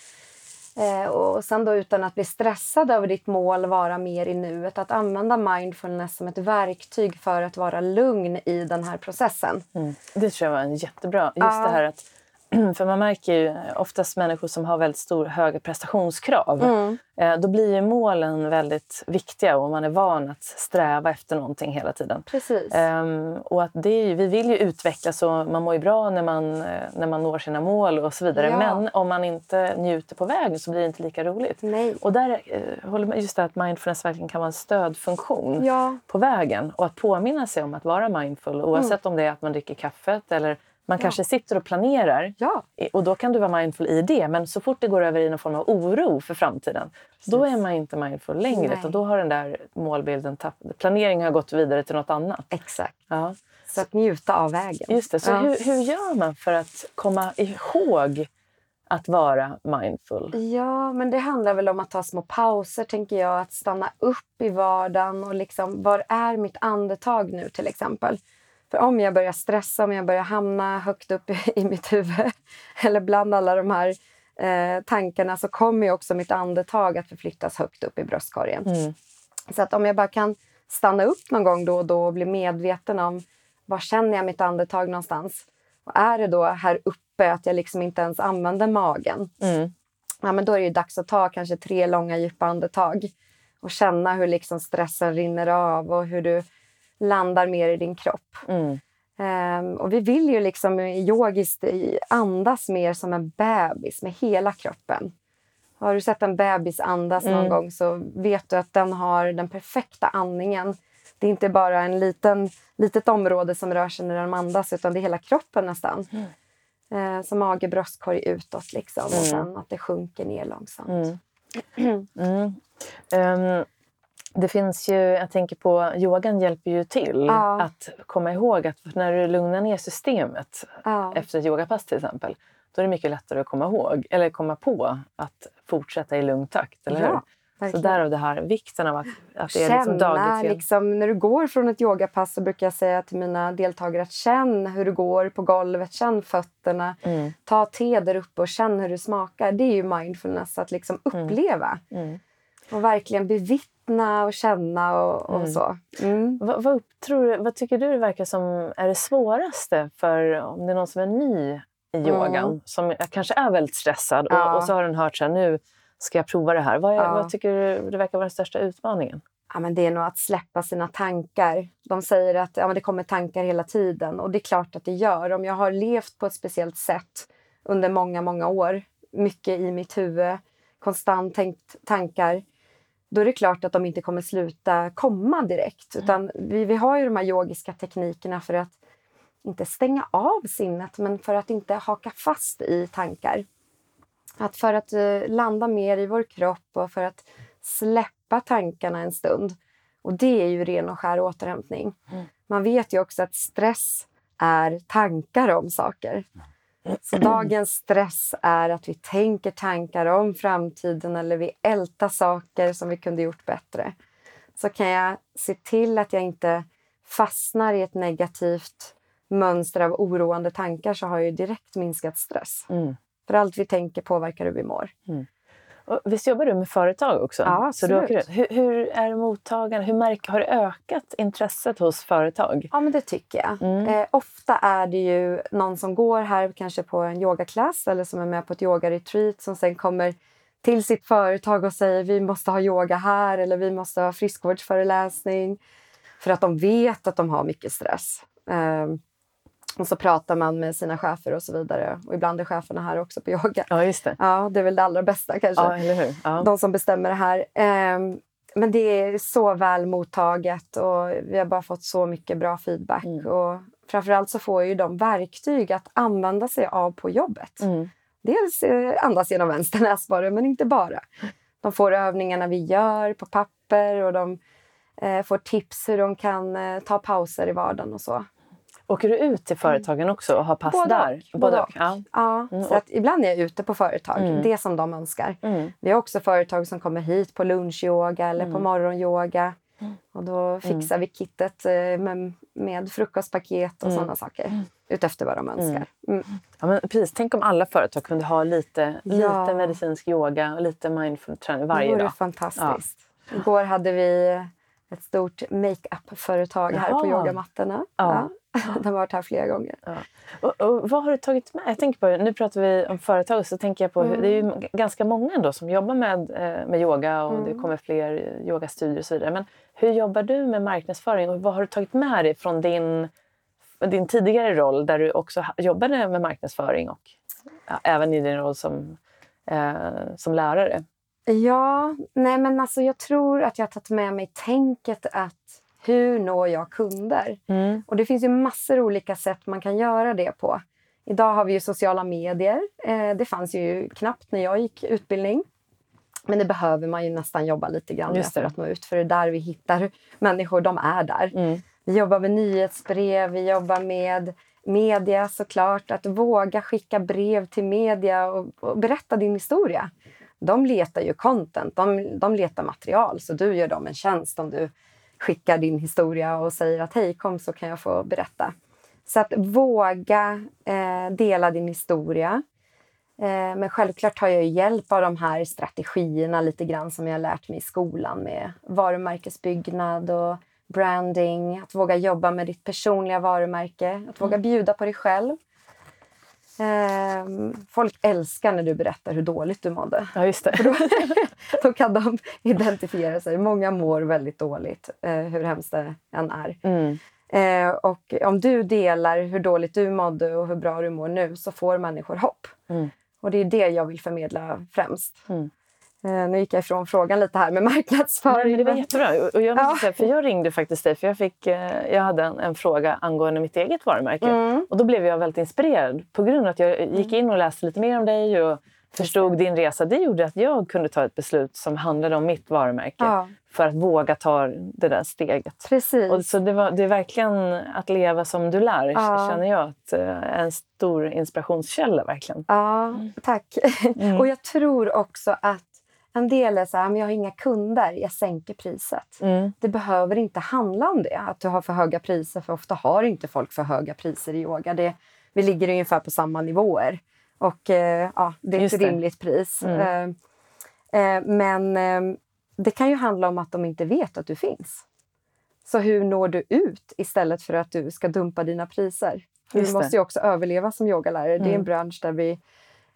Eh, och sen då utan att bli stressad över ditt mål, vara mer i nuet. Att använda mindfulness som ett verktyg för att vara lugn i den här processen. Mm. Det tror jag var en jättebra. Just Ja. det här att för man märker ju oftast människor som har väldigt stor, höga prestationskrav. Mm. Eh, Då blir ju målen väldigt viktiga och man är van att sträva efter någonting hela tiden. Precis. Ehm, och att det är vi vill ju utvecklas och man mår ju bra när man, eh, när man når sina mål och så vidare. Ja. Men om man inte njuter på vägen så blir det inte lika roligt. Nej. Och där eh, håller med just det att mindfulness verkligen kan vara en stödfunktion Ja, på vägen och att påminna sig om att vara mindful oavsett om det är att man dricker kaffet eller man kanske sitter och planerar ja. och då kan du vara mindful i det men så fort det går över i någon form av oro för framtiden då är man inte mindful längre Nej. utan då har den där målbilden tappat. Planeringen har gått vidare till något annat. exakt. Ja, Så att njuta av vägen. just det. Så Ja. hur, hur gör man för att komma ihåg att vara mindful? Ja, men det handlar väl om att ta små pauser, tänker jag. Att stanna upp i vardagen och liksom, var är mitt andetag nu till exempel? För om jag börjar stressa, om jag börjar hamna högt upp i, i mitt huvud eller bland alla de här eh, tankarna så kommer ju också mitt andetag att förflyttas högt upp i bröstkorgen. Mm. Så att om jag bara kan stanna upp någon gång då och då och bli medveten om var känner jag mitt andetag någonstans? Och är det då här uppe att jag liksom inte ens använder magen? Mm. ja, men då är det dags att ta kanske tre långa djupa andetag och känna hur liksom stressen rinner av och hur du landar mer i din kropp. Mm. Um, och vi vill ju liksom yogiskt andas mer som en bebis med hela kroppen. Har du sett en bebis andas någon mm. gång så vet du att den har den perfekta andningen. Det är inte bara en liten litet område som rör sig när de andas utan det är hela kroppen nästan. Mm. Uh, som mage, bröstkorg utåt liksom och mm. sen att det sjunker ner långsamt. Um, det finns ju, jag tänker på, yogan hjälper ju till ja. att komma ihåg att när du lugnar ner systemet ja. efter ett yogapass till exempel, då är det mycket lättare att komma ihåg eller komma på att fortsätta i lugn takt, eller ja, hur? Så därav det här vikten av att, att det är liksom dagligt. Liksom, när du går från ett yogapass så brukar jag säga till mina deltagare att känn hur du går på golvet, känn fötterna, mm. ta te där uppe och känn hur det smakar. Det är ju mindfulness, att liksom mm. uppleva. Mm. Mm. Och verkligen bevittna och känna och, och mm. så. Mm. Vad, vad, tror vad tycker du verkar som är det svåraste för om det är någon som är ny i yogan mm. som kanske är väldigt stressad ja. och, och, så har den hört så här, nu ska jag prova det här. Vad, är, ja. vad tycker du det verkar vara den största utmaningen? Ja, men det är nog att släppa sina tankar. De säger att ja, men det kommer tankar hela tiden och det är klart att det gör. Om jag har levt på ett speciellt sätt under många, många år, mycket i mitt huvud, konstant tänkt tankar, då är det klart att de inte kommer sluta komma direkt. Mm. Utan vi, vi har ju de här yogiska teknikerna för att inte stänga av sinnet, men för att inte haka fast i tankar. Att för att uh, landa mer i vår kropp och för att släppa tankarna en stund. Och det är ju ren och skär återhämtning. Mm. Man vet ju också att stress är tankar om saker. Så dagens stress är att vi tänker tankar om framtiden eller vi ältar saker som vi kunde gjort bättre. Så kan jag se till att jag inte fastnar i ett negativt mönster av oroande tankar så har jag direkt minskat stress. Mm. För allt vi tänker påverkar hur vi mår. Mm. Och visst jobbar du med företag också? Ja, absolut. Så du hur, hur är mottagarna? Hur märker, har det ökat intresset hos företag? Ja, men det tycker jag. Mm. Eh, ofta är det ju någon som går här kanske på en yogaklass eller som är med på ett yogaretreat som sen kommer till sitt företag och säger vi måste ha yoga här eller vi måste ha friskvårdsföreläsning. För att de vet att de har mycket stress. Eh, och så pratar man med sina chefer och så vidare. Och ibland är cheferna här också på yoga. Ja, just det. Ja, det är väl det allra bästa kanske. Ja, eller hur? Ja. De som bestämmer det här. Um, men det är så väl mottaget och vi har bara fått så mycket bra feedback. Mm. Och framförallt så får ju de verktyg att använda sig av på jobbet. Mm. Dels eh, andas genom vänster näsborre, men inte bara. De får övningarna vi gör på papper och de eh, får tips hur de kan eh, ta pauser i vardagen och så. Åker du ut till företagen också och har pass både där? Och. Både och. Ja. ja mm. så att ibland är jag ute på företag, mm. det som de önskar. Mm. Vi har också företag som kommer hit på lunchyoga eller på mm. morgonyoga. Mm. Och då fixar vi kittet eh, med, med frukostpaket och mm. sådana saker utefter vad de önskar. Ja, men precis. Tänk om alla företag kunde ha lite, ja. lite medicinsk yoga och lite mindful träning varje dag. Det vore fantastiskt. Ja. Igår hade vi ett stort makeup-företag här på yogamattorna. Ja. De har varit här flera gånger. Ja. Och, och, vad har du tagit med? Jag tänker på, nu pratar vi om företag så tänker jag på mm. det är ju ganska många ändå som jobbar med, eh, med yoga och mm. det kommer fler yogastudier och så vidare. Men hur jobbar du med marknadsföring och vad har du tagit med dig från din, din tidigare roll där du också jobbade med marknadsföring och ja, även i din roll som, eh, som lärare? Ja, nej men alltså jag tror att jag har tagit med mig tänket att hur når jag kunder? Mm. Och det finns ju massor olika sätt man kan göra det på. Idag har vi ju sociala medier. Eh, det fanns ju knappt när jag gick utbildning. Men det behöver man ju nästan jobba lite grann med för att nå ut. För det är där vi hittar människor, de är där. Mm. Vi jobbar med nyhetsbrev, vi jobbar med media såklart. Att våga skicka brev till media och, och berätta din historia. De letar ju content, de, de letar material. Så du gör dem en tjänst om du skickar din historia och säger att hej, kom så kan jag få berätta. Så att våga eh, dela din historia. Eh, men självklart tar jag hjälp av de här strategierna lite grann som jag lärt mig i skolan med varumärkesbyggnad och branding, att våga jobba med ditt personliga varumärke, att våga mm. bjuda på dig själv. Eh, folk älskar när du berättar hur dåligt du mådde. Ja, just det. Då, då, kan de identifiera sig. Många mår väldigt dåligt, eh, hur hemskt det än är. Mm. Eh, och om du delar hur dåligt du mådde och hur bra du mår nu så får människor hopp. Mm. Och det är det jag vill förmedla främst. Mm. Eh, nu gick jag ifrån frågan lite här med marknadsföring. Nej, men det var jättebra. Och jag, måste säga, för jag ringde faktiskt dig för jag, fick, eh, jag hade en, en fråga angående mitt eget varumärke. Mm. Och då blev jag väldigt inspirerad på grund av att jag gick in och läste lite mer om dig och förstod din resa. Det gjorde att jag kunde ta ett beslut som handlade om mitt varumärke Ja, för att våga ta det där steget. precis. Och så det, var, det är verkligen att leva som du lär, Ja. känner jag. Att, eh, en stor inspirationskälla verkligen. Ja, tack. Mm. och jag tror också att en del är så här, men jag har inga kunder, jag sänker priset. Mm. Det behöver inte handla om det, att du har för höga priser, för ofta har inte folk för höga priser i yoga. Det, vi ligger ungefär på samma nivåer och eh, ja, det är Just ett det. rimligt pris. Mm. Eh, eh, men eh, det kan ju handla om att de inte vet att du finns. Så hur når du ut istället för att du ska dumpa dina priser? Just det. måste ju också överleva som yogalärare. Det är en Mm. bransch där vi,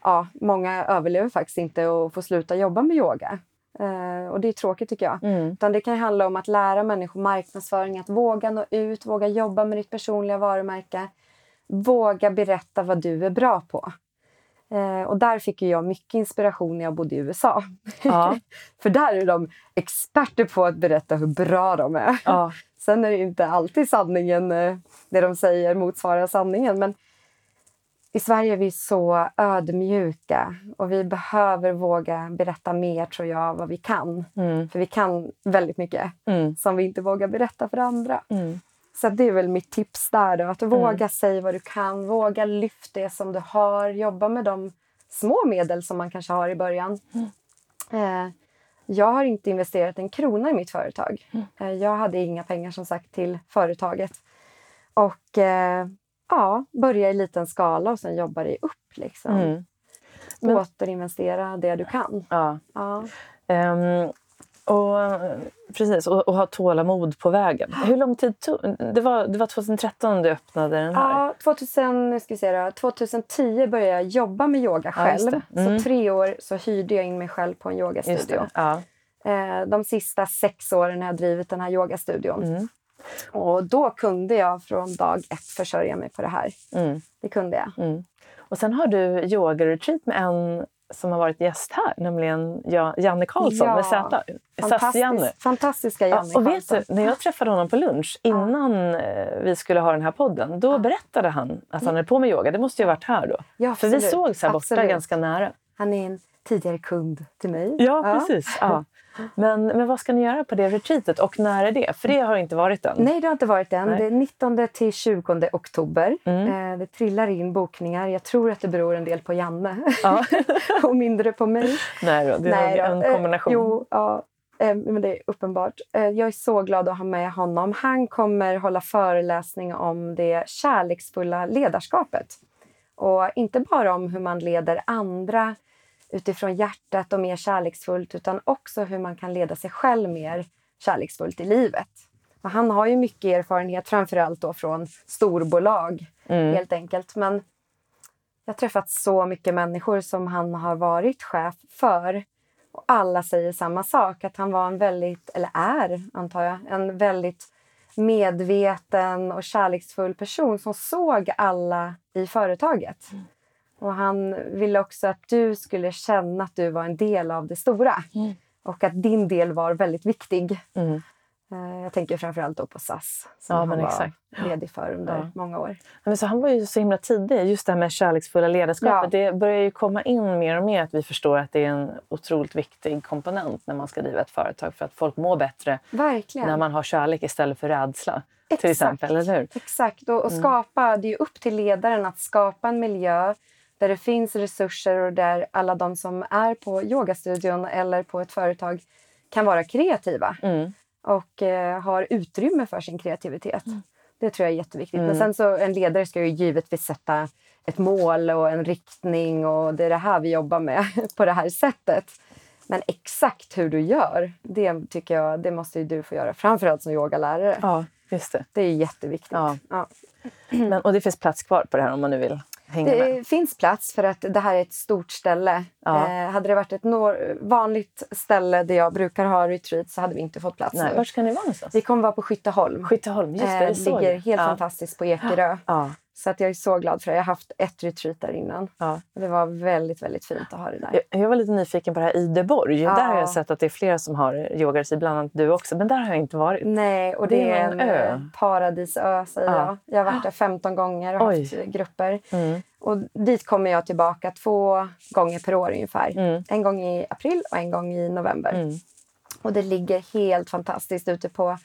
ja, många överlever faktiskt inte och får sluta jobba med yoga. Eh, och det är tråkigt tycker jag. Mm. Utan det kan handla om att lära människor marknadsföring, att våga nå ut, våga jobba med ditt personliga varumärke. Våga berätta vad du är bra på. Eh, och där fick jag mycket inspiration när jag bodde i USA. Ja. För där är de experter på att berätta hur bra de är. ja. Sen är det inte alltid sanningen, eh, det de säger motsvarar sanningen. Men i Sverige är vi så ödmjuka och vi behöver våga berätta mer, tror jag, vad vi kan. Mm. För vi kan väldigt mycket Mm. som vi inte vågar berätta för andra. Mm. Så det är väl mitt tips där då, att våga säga vad du kan, våga lyfta det som du har, jobba med de små medel som man kanske har i början. Eh, jag har inte investerat en krona i mitt företag. Eh, jag hade inga pengar som sagt till företaget. Och eh, ja, börja i liten skala och sen jobba dig upp. Liksom. Mm. Men- Återinvestera det du kan. Ja. Ja. Ehm, och, precis, och, och ha tålamod på vägen. Hur lång tid tog det? Var, det var 2013 du öppnade den här? Ja, 2000, nu ska vi då, 2010 började jag jobba med yoga Ja, själv. det. Mm. Så tre år så hyrde jag in mig själv på en yogastudio. Ja. Eh, De sista sex åren har jag drivit den här yogastudion. Mm. Och då kunde jag från dag ett försörja mig på det här. Mm. Det kunde jag. Mm. Och sen har du yoga-retreat med en som har varit gäst här, nämligen Ja- Janne Karlsson Ja. med Z. SAS-Janne. Fantastisk, fantastiska Ja, Janne och vet du, när jag träffade honom på lunch innan eh, vi skulle ha den här podden, då berättade han att han är på med yoga. Det måste ju ha varit här då. Ja, För vi absolut. såg så här borta Absolut. ganska nära. Han är en tidigare kund till mig. Ja, precis. Ja. Men, men vad ska ni göra på det retreatet och när är det? För det har inte varit än. Nej, det har inte varit än. Nej. Det är 19 till 20 oktober. Mm. Eh, det trillar in bokningar. Jag tror att det beror en del på Janne Ja. och mindre på mig. Nej då, det är då. en Eh, kombination. jo, ja, eh, men det är uppenbart. Jag är så glad att ha med honom. Han kommer hålla föreläsning om det kärleksfulla ledarskapet. Och inte bara om hur man leder andra utifrån hjärtat och mer kärleksfullt utan också hur man kan leda sig själv mer kärleksfullt i livet. Och han har ju mycket erfarenhet, framförallt då från storbolag Mm. helt enkelt. Men jag har träffat så mycket människor som han har varit chef för. Och alla säger samma sak, att han var en väldigt, eller är antar jag, en väldigt medveten och kärleksfull person som såg alla i företaget. Och han ville också att du skulle känna att du var en del av det stora. Mm. Och att din del var väldigt viktig. Mm. Eh, Jag tänker framförallt då på SAS som Ja, han var exakt. ledig för under Ja. många år. Men så han var ju så himla tidig. Just det här med kärleksfulla ledarskapet. Det börjar ju komma in mer och mer att vi förstår att det är en otroligt viktig komponent när man ska driva ett företag för att folk mår bättre Verkligen. när man har kärlek istället för rädsla. Till Exakt. exempel, eller hur? Exakt. Och, och Mm. skapa, det är ju upp till ledaren att skapa en miljö där det finns resurser och där alla de som är på yogastudion eller på ett företag kan vara kreativa Mm. och eh, har utrymme för sin kreativitet. Det tror jag är jätteviktigt. Mm. Men sen så en ledare ska ju givetvis sätta ett mål och en riktning och det är det här vi jobbar med på det här sättet. Men exakt hur du gör, det tycker jag, det måste du få göra. Framförallt som yogalärare. Ja. Just det. Det är jätteviktigt. Ja. Ja. Men, och det finns plats kvar på det här om man nu vill hänga med? Det finns plats för att det här är ett stort ställe. Ja. Eh, hade det varit ett vanligt ställe där jag brukar ha retreat så hade vi inte fått plats Nej. nu. Var ska ni vara någonstans? Vi kommer vara på Skytteholm. Skytteholm, just det. Eh, det såg ligger helt ja. fantastiskt på Ekerö. Ja. Så att jag är så glad för det. Jag har haft ett retreat där innan. Ja. Det var väldigt, väldigt fint att ha det där. Jag, jag var lite nyfiken på det här Ideborg. Ja. Där har jag sett att det är flera som har yogaretreat, bland annat du också. Men där har jag inte varit. Nej, och det, Det är en ö. eh, paradisö säger Ja. jag. Jag har varit där 15 gånger och Oj. haft grupper. Mm. Och dit kommer jag tillbaka två gånger per år ungefär. Mm. En gång i april och en gång i november. Mm. Och det ligger helt fantastiskt ute på...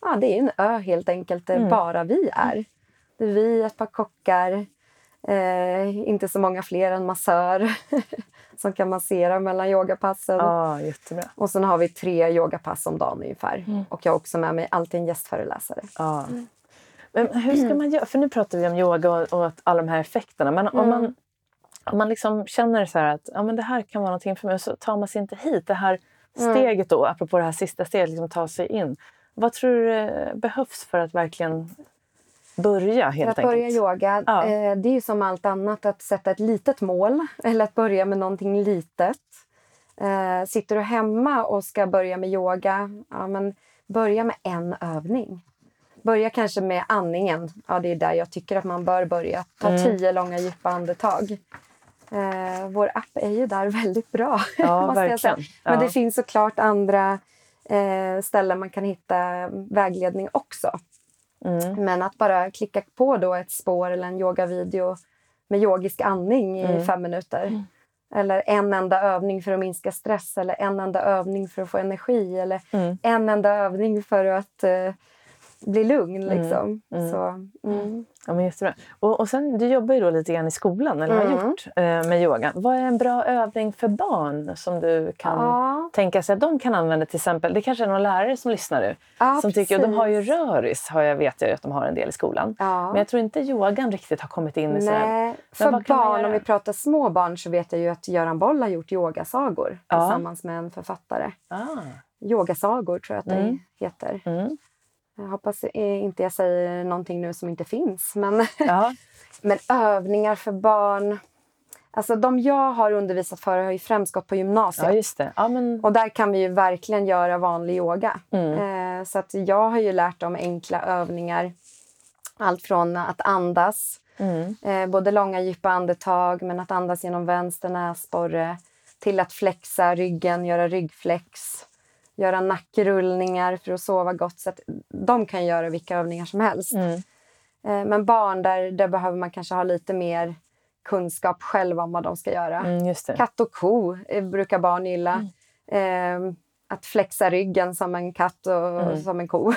Ja, det är en ö helt enkelt där Mm. bara vi är. Det är vi, ett par kockar, eh, inte så många fler än massör som kan massera mellan yogapassen. Ja, jättebra. Och sen har vi tre yogapass om dagen ungefär. Mm. Och jag har också med mig alltid en gästföreläsare. Ja. Men hur ska man göra? För nu pratar vi om yoga och, och att alla de här effekterna. Men om Mm. man, om man liksom känner så här att ja, men det här kan vara någonting för mig så tar man sig inte hit. Det här Mm. steget då, apropå det här sista steget, liksom ta sig in. Vad tror du eh, behövs för att verkligen börja helt att börja enkelt? yoga, Ja. eh, det är ju som allt annat att sätta ett litet mål eller att börja med någonting litet. Eh, sitter du hemma och ska börja med yoga, ja, men börja med en övning. Börja kanske med andningen. Ja, det är där jag tycker att man bör börja. Ta Mm. tio långa djupa andetag. Eh, vår app är ju där väldigt bra. Ja, verkligen. Men Ja. det finns såklart andra eh, ställen man kan hitta vägledning också. Mm. Men att bara klicka på då ett spår eller en yogavideo med yogisk andning i Mm. fem minuter. Eller en enda övning för att minska stress eller en enda övning för att få energi eller Mm. en enda övning för att eh, bli lugn. Liksom. Mm. Så, mm. Ja, men jättebra. Och, och sen, du jobbar ju då lite grann i skolan, eller har Mm. gjort, eh, med yoga. Vad är en bra övning för barn som du kan Ja, tänka sig att de kan använda till exempel? Det kanske är någon lärare som lyssnar nu. ja, som tycker, och de har ju precis. röris, har jag, vet jag att de har en del i skolan. Ja. Men jag tror inte yogan riktigt har kommit in i. Nej, för barn, om vi pratar små barn, så vet jag ju att Göran Boll har gjort yogasagor Ja. tillsammans med en författare. Ah. Yogasagor tror jag att Mm. det heter. Mm. Jag hoppas eh, inte jag säger någonting nu som inte finns. Men, Ja. men övningar för barn. Alltså de jag har undervisat för har ju främst gått på gymnasiet. ja, just det. Ja, men, Och där kan vi ju verkligen göra vanlig yoga. mm. Eh, så att jag har ju lärt dem enkla övningar. Allt från att andas, Mm. eh, både långa djupa andetag men att andas genom vänster näsborre till att flexa ryggen, göra ryggflex, göra nackrullningar för att sova gott. Så att de kan göra vilka övningar som helst. Mm. Eh, men barn, där, där behöver man kanske ha lite mer kunskap själv om vad de ska göra. Mm. Katt och ko eh, brukar barn gilla. Eh, att flexa ryggen som en katt och Mm. som en ko.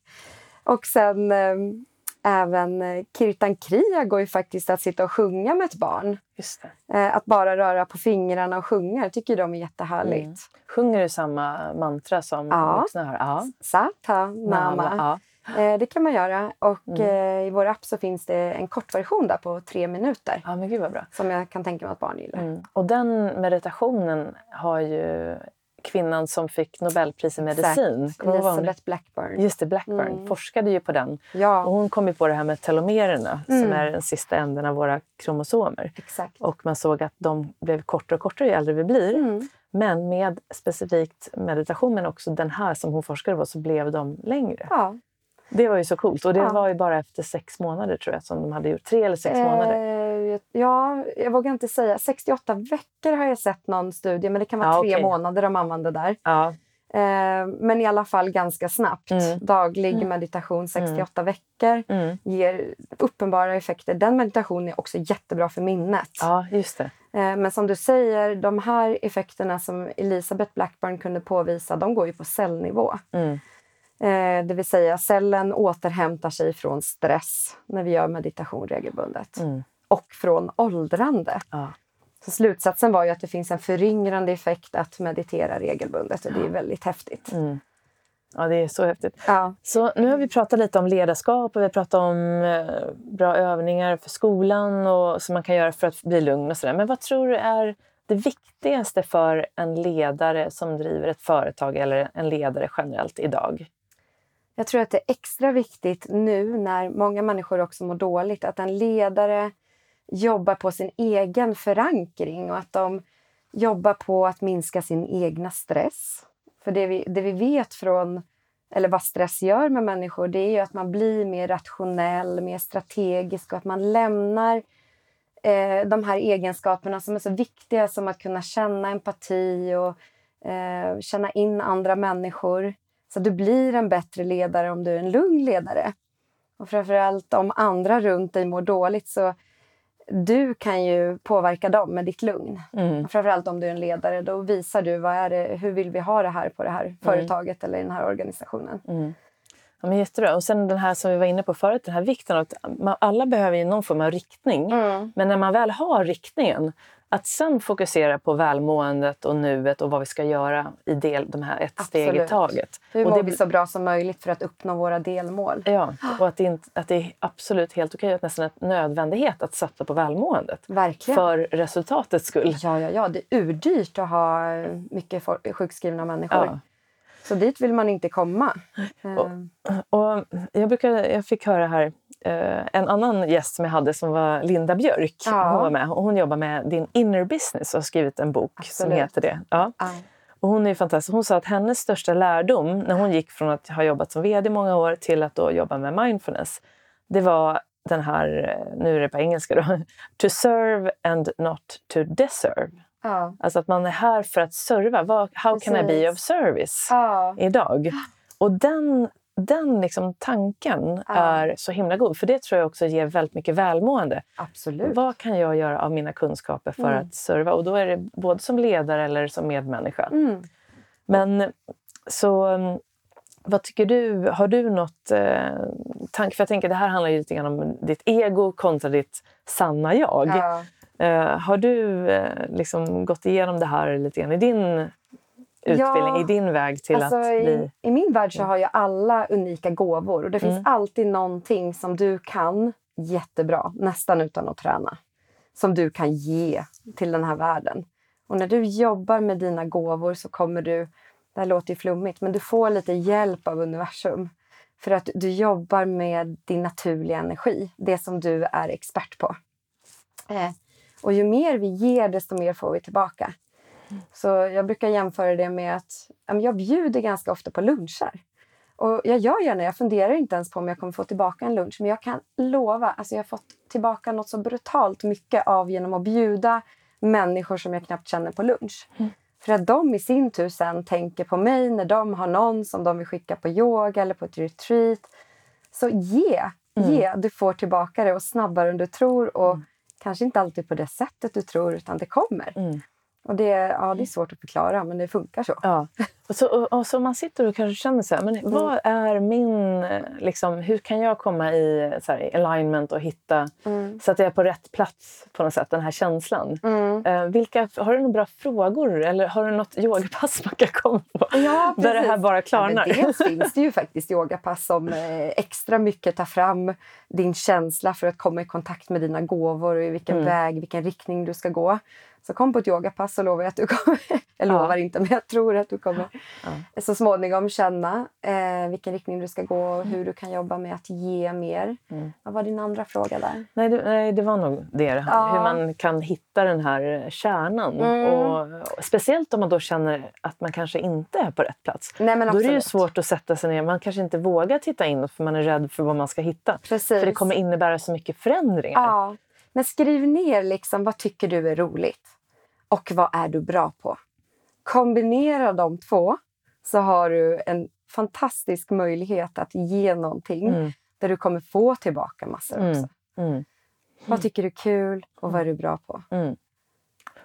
och sen eh, även eh, Kirtan Kriya går ju faktiskt att sitta och sjunga med ett barn. Eh, att bara röra på fingrarna och sjunga tycker de är jättehärligt. Mm. Sjunger du samma mantra som Ja. vuxna hör? Ja. Sata Nama. Ja. Eh, det kan man göra. Och Mm. i vår app så finns det en kortversion där på tre minuter. ja, men gud vad bra. Som jag kan tänka mig att barn gillar. Mm. Och den meditationen har ju kvinnan som fick Nobelpris i medicin. Elizabeth Blackburn. Just det, Blackburn. Mm. Forskade ju på den. Ja, Och hon kom ju på det här med telomererna som Mm. är den sista änden av våra kromosomer. exakt. Och man såg att de blev kortare och kortare ju äldre vi blir. Mm. Men med specifikt meditation, men också den här som hon forskade på, så blev de längre. Ja. Det var ju så coolt. Och det Ja. var ju bara efter sex månader tror jag som de hade gjort. Tre eller sex månader. Ja, jag vågar inte säga. 68 veckor har jag sett någon studie, men det kan vara Ja, tre okej. månader de använder där. Ja. Eh, men i alla fall ganska snabbt. Mm. Daglig Mm. meditation 68 veckor Mm. ger uppenbara effekter. Den meditationen är också jättebra för minnet. ja, just det. Eh, men som du säger, de här effekterna som Elisabeth Blackburn kunde påvisa, de går ju på cellnivå. Mm. Eh, det vill säga cellen återhämtar sig från stress när vi gör meditation regelbundet. Mm. Och från åldrande. Ja. Så slutsatsen var ju att det finns en föryngrande effekt att meditera regelbundet och det är väldigt häftigt. Mm. ja, det är så häftigt. Ja. Så nu har vi pratat lite om ledarskap och vi har pratat om eh, bra övningar för skolan och som man kan göra för att bli lugn och sådär. Men vad tror du är det viktigaste för en ledare som driver ett företag eller en ledare generellt idag? Jag tror att det är extra viktigt nu när många människor också mår dåligt att en ledare jobbar på sin egen förankring och att de jobbar på att minska sin egna stress. För det vi, det vi vet från, eller vad stress gör med människor, det är ju att man blir mer rationell, mer strategisk och att man lämnar eh, de här egenskaperna som är så viktiga som att kunna känna empati och eh, känna in andra människor. Så du blir en bättre ledare om du är en lugn ledare. Och framförallt om andra runt dig mår dåligt så du kan ju påverka dem med ditt lugn. Mm. Framförallt om du är en ledare. Då visar du vad är det, hur vill vi ha det här på det här mm. företaget eller i den här organisationen. Mm. Ja, men jättebra. Och sen den här som vi var inne på förut, den här vikten av att man, alla behöver ju någon form av riktning. Mm. Men när man väl har riktningen, att sen fokusera på välmåendet och nuet och vad vi ska göra i del, de här ett Absolut. steg i taget. Hur mår det, vi så bra som möjligt för att uppnå våra delmål? Ja, och att det, inte, att det är absolut helt okej, att nästan en nödvändighet att satsa på välmåendet. Verkligen. För resultatets skull. Ja, ja, ja. Det är urdyrt att ha mycket sjukskrivna människor. Ja. Så dit vill man inte komma. Och, och jag, brukar, jag fick höra här eh, en annan gäst som jag hade som var Linda Björk. Ja. Hon var med och hon jobbar med din inner business och har skrivit en bok Absolut. som heter det. Ja. ja. Och hon är fantastisk. Hon sa att hennes största lärdom när hon gick från att ha jobbat som vd i många år till att då jobba med mindfulness, det var den här, nu är det på engelska då, to serve and not to deserve. Ja. Alltså att man är här för att serva. how Precis. can I be of service ja. idag? Och den den liksom tanken ja. är så himla god. För det tror jag också ger väldigt mycket välmående. Absolut. Vad kan jag göra av mina kunskaper för mm. att serva? Och då är det både som ledare eller som medmänniska. Mm. Men så vad tycker du? Har du något eh, tanke? För jag tänker det här handlar ju lite grann om ditt ego kontra ditt sanna jag. Ja. Eh, har du eh, liksom gått igenom det här lite grann i din utbildning ja, i din väg till alltså att bli... I, I, min värld så har ju alla unika gåvor och det finns mm. alltid någonting som du kan jättebra, nästan utan att träna, som du kan ge till den här världen. Och när du jobbar med dina gåvor så kommer du, det här låter ju flummigt, men du får lite hjälp av universum. För att du jobbar med din naturliga energi, det som du är expert på. Eh, och ju mer vi ger, desto mer får vi tillbaka. Så jag brukar jämföra det med att jag bjuder ganska ofta på luncher. Och jag gör gärna Jag funderar inte ens på om jag kommer få tillbaka en lunch. Men jag kan lova, alltså jag har fått tillbaka något så brutalt mycket av genom att bjuda människor som jag knappt känner på lunch. Mm. För att de i sin tur sen tänker på mig när de har någon som de vill skicka på yoga eller på ett retreat. Så ge, mm. ge. Du får tillbaka det och snabbare än du tror. Och mm kanske inte alltid på det sättet du tror, utan det kommer. Mm. Och det, ja, det är mm. svårt att förklara, men det funkar så. Ja. Och så, och, och så man sitter och kanske känner så här, men mm. vad är min... Liksom, hur kan jag komma i så här, alignment och hitta mm. så att jag är på rätt plats på något sätt, den här känslan. Mm. Uh, vilka, har du några bra frågor eller har du något yogapass man kan komma på? Ja, där det här bara klarnar? Ja, dels finns det ju faktiskt yogapass som eh, extra mycket tar fram din känsla för att komma i kontakt med dina gåvor och i vilken mm. väg, vilken riktning du ska gå. Så kom på ett yogapass så lovar jag att du kommer, jag lovar inte men jag tror att du kommer så småningom känna eh, vilken riktning du ska gå och hur du kan jobba med att ge mer. Mm. Vad var din andra fråga där? Nej, det, nej, det var nog det. Ja. Hur man kan hitta den här kärnan. Mm. Och, och, speciellt om man då känner att man kanske inte är på rätt plats. Nej, men då är det ju svårt att sätta sig ner. Man kanske inte vågar titta in för man är rädd för vad man ska hitta. Precis. För det kommer innebära så mycket förändringar. Men skriv ner liksom, vad tycker du är roligt och vad är du bra på. Kombinera de två så har du en fantastisk möjlighet att ge någonting mm. där du kommer få tillbaka massor mm. också. Mm. Vad tycker du är kul och vad är du bra på? Mm.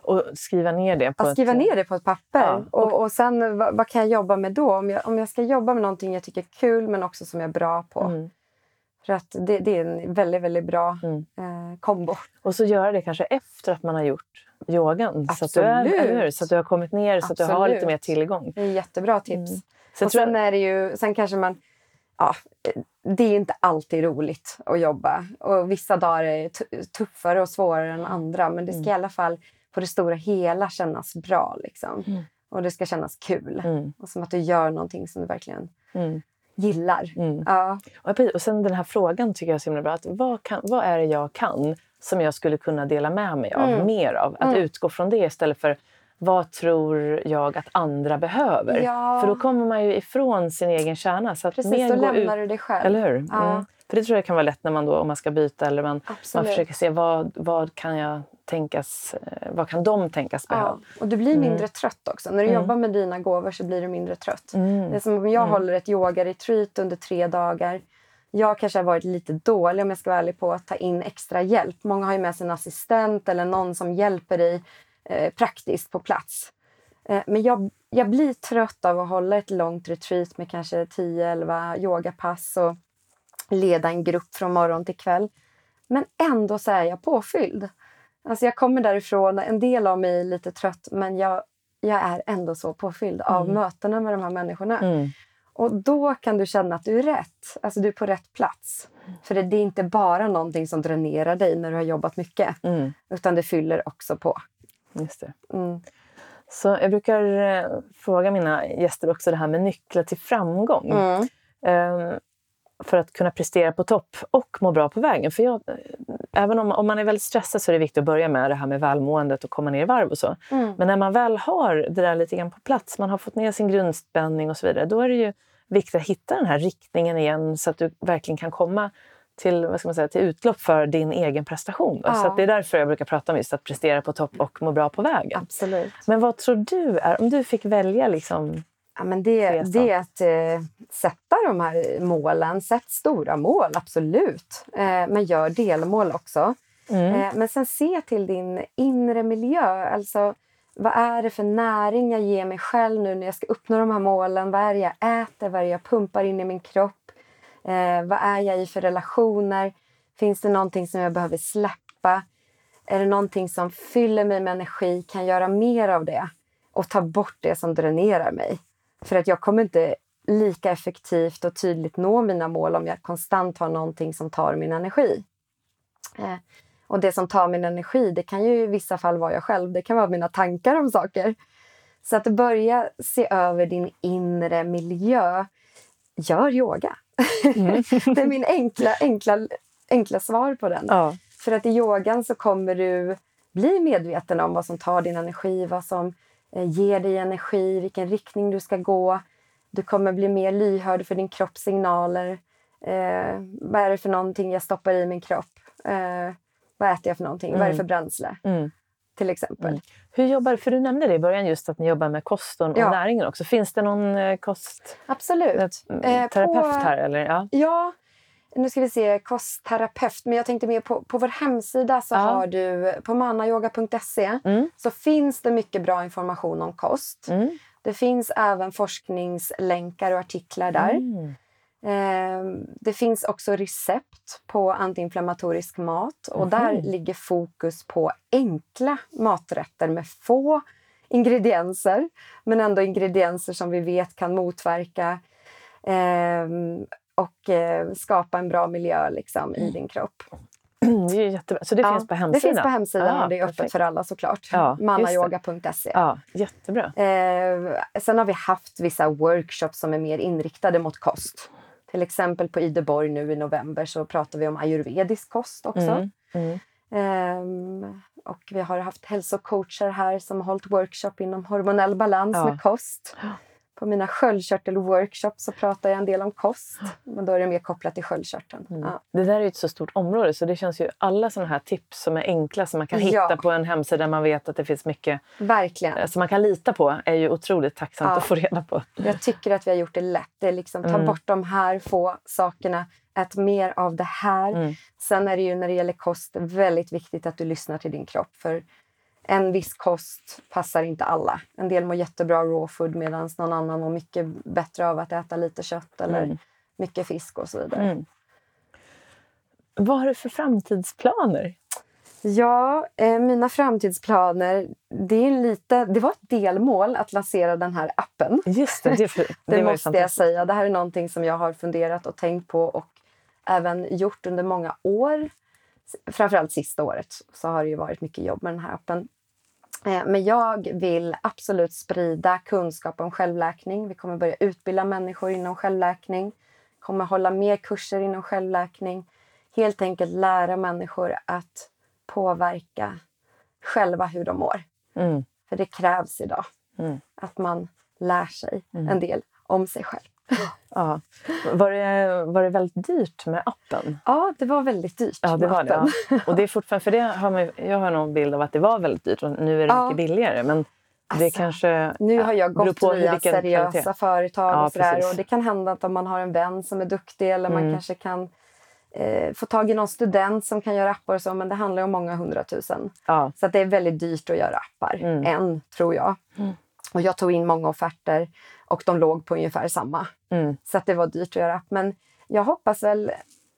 Och skriva ner det på, ja, skriva ett... ner det på ett papper. Ja. Och, och sen vad, vad, kan jag jobba med då? Om jag, om jag ska jobba med någonting jag tycker är kul men också som jag är bra på. Mm. För att det, det, är en väldigt, väldigt bra mm. eh, kombo. Och så göra det kanske efter att man har gjort yogan. Absolut. Så att du, är, så att du har kommit ner Absolut. så att du har lite mer tillgång. Det är jättebra tips. Mm. Så och sen, är det ju, sen kanske man... Ja, det är inte alltid roligt att jobba. Och vissa dagar är tuffare och svårare än andra. Men det ska mm. i alla fall på det stora hela kännas bra. Liksom. Mm. Och det ska kännas kul. Mm. Och som att du gör någonting som du verkligen mm. Gillar. Mm. Ja. Och, sen den här frågan tycker jag är så himla bra. Att vad, kan, vad är det jag kan som jag skulle kunna dela med mig av Mm. mer av? Att Mm. utgå från det istället för vad tror jag att andra behöver? Ja. För då kommer man ju ifrån sin egen kärna. Så att Precis, då lämnar ut, du dig själv. Eller hur? Ja. Mm. För det tror jag kan vara lätt när man då, om man ska byta eller man, man försöker se vad, vad kan jag tänkas, eh, vad kan de tänkas behöva? Ja. Och du blir mindre trött också. När du Mm. jobbar med dina gåvor så blir du mindre trött. Mm. Det är som om jag Mm. håller ett yoga-retreat under tre dagar. Jag kanske har varit lite dålig om jag ska vara ärlig på att ta in extra hjälp. Många har ju med sig en assistent eller någon som hjälper dig eh, praktiskt på plats. Eh, men jag, jag blir trött av att hålla ett långt retreat med kanske 10-11 yogapass och leda en grupp från morgon till kväll. Men ändå så är jag påfylld. Alltså jag kommer därifrån, en del av mig är lite trött men jag, jag är ändå så påfylld av Mm. mötena med de här människorna. Mm. Och då kan du känna att du är rätt. Alltså du är på rätt plats. För det det är inte bara någonting som dränerar dig när du har jobbat mycket. Mm. Utan det fyller också på. Just. Mm. Så jag brukar eh, fråga mina gäster också det här med nycklar till framgång. Mm. Ehm, för att kunna prestera på topp och må bra på vägen. För jag, eh, även om, om man är väldigt stressad så är det viktigt att börja med det här med välmåendet och komma ner i varv och så. Mm. Men när man väl har det där lite grann på plats, man har fått ner sin grundspänning och så vidare, då är det ju viktigt att hitta den här riktningen igen så att du verkligen kan komma till, vad ska man säga, till utlopp för din egen prestation. Ja. Så det är därför jag brukar prata om just att prestera på topp och må bra på vägen. Absolut. Men vad tror du är, om du fick välja liksom... Ja, men det, det är att eh, sätta de här målen. Sätt stora mål, absolut. Eh, men gör delmål också. Mm. Eh, men sen se till din inre miljö. Alltså, vad är det för näring jag ger mig själv nu när jag ska uppnå de här målen? Vad är det jag äter? Vad är det jag pumpar in i min kropp? Eh, vad är jag i för relationer? Finns det någonting som jag behöver släppa? Är det någonting som fyller mig med energi? Kan jag göra mer av det? Och ta bort det som dränerar mig. För att jag kommer inte lika effektivt och tydligt nå mina mål om jag konstant har någonting som tar min energi. Eh, och det som tar min energi, det kan ju i vissa fall vara jag själv. Det kan vara mina tankar om saker. Så att börja se över din inre miljö. Gör yoga. Mm. det är min enkla, enkla, enkla svar på den. Ja. För att i yogan så kommer du bli medveten om vad som tar din energi, vad som ger dig energi, vilken riktning du ska gå. Du kommer bli mer lyhörd för din kropps signaler. Eh, vad är det för någonting jag stoppar i min kropp? Eh, vad äter jag för någonting? Vad är det Mm. för bränsle? Mm. Till exempel. Mm. Hur jobbar, för du nämnde det i början just att ni jobbar med kosten och Ja. näringen också. Finns det någon eh, Absolut. Eh, kostterapeut på- här? Eller? Ja. Ja, nu ska vi se, kostterapeut. Men jag tänkte mer på, på vår hemsida så Ja. har du, på mannayoga.se Mm. så finns det mycket bra information om kost. Mm. Det finns även forskningslänkar och artiklar där. Mm. Eh, det finns också recept på antiinflammatorisk mat och där ligger fokus på enkla maträtter med få ingredienser men ändå ingredienser som vi vet kan motverka eh, och eh, skapa en bra miljö liksom, i din kropp. Det är jättebra. Så det Ja, finns på Det hemsidan? finns på hemsidan Ah, och det är öppet perfekt. för alla såklart. Ja, det. Mannayoga.se. Ja, jättebra. Eh, sen har vi haft vissa workshops som är mer inriktade mot kost. Till exempel på Ideborg nu i november så pratar vi om ayurvedisk kost också. Mm. Mm. Ehm, och vi har haft hälsocoacher här som har hållit workshop inom hormonell balans Ja. med kost. På mina sköldkörtelworkshops så pratar jag en del om kost. Men då är det mer kopplat till sköldkörteln. Mm. Ja. Det där är ett så stort område så det känns ju alla sådana här tips som är enkla som man kan Ja. hitta på en hemsida där man vet att det finns mycket Verkligen. eh, som man kan lita på är ju otroligt tacksamt Ja. att få reda på. Jag tycker att vi har gjort det lätt. Det är liksom, ta Mm. bort de här få sakerna, ät mer av det här. Mm. Sen är det ju när det gäller kost väldigt viktigt att du lyssnar till din kropp. För en viss kost passar inte alla. En del mår jättebra av raw food medan någon annan mår mycket bättre av att äta lite kött eller Mm. mycket fisk och så vidare. Mm. Vad har du för framtidsplaner? Ja, eh, mina framtidsplaner. Det, är lite, det var ett delmål att lansera den här appen. Just det, det, det, Det, måste jag säga. Det här är någonting som jag har funderat och tänkt på och även gjort under många år. Framförallt sista året så har det ju varit mycket jobb med den här appen. Eh, men jag vill absolut sprida kunskap om självläkning. Vi kommer börja utbilda människor inom självläkning. kommer hålla mer kurser inom självläkning. Helt enkelt lära människor att påverka själva hur de mår. Mm. För det krävs idag. Mm. Att man lär sig Mm. en del om sig själv. Ja. Var, det, var det väldigt dyrt med appen? Ja, det var väldigt dyrt. Ja, det var det. Ja. Och det är fortfarande, för det har man, jag har någon bild av att det var väldigt dyrt och nu är det Ja. mycket billigare. Men det Alltså, kanske Nu har jag gått på via seriösa kvalitet. företag Ja, och sådär. Och det kan hända att om man har en vän som är duktig eller man Mm. kanske kan eh, få tag i någon student som kan göra appar och så. Men det handlar om många hundratusen. Ja. Så att det är väldigt dyrt att göra appar. Mm. Än, tror jag. Mm. Och jag tog in många offerter och de låg på ungefär samma. Mm. Så att det var dyrt att göra app. Men jag hoppas väl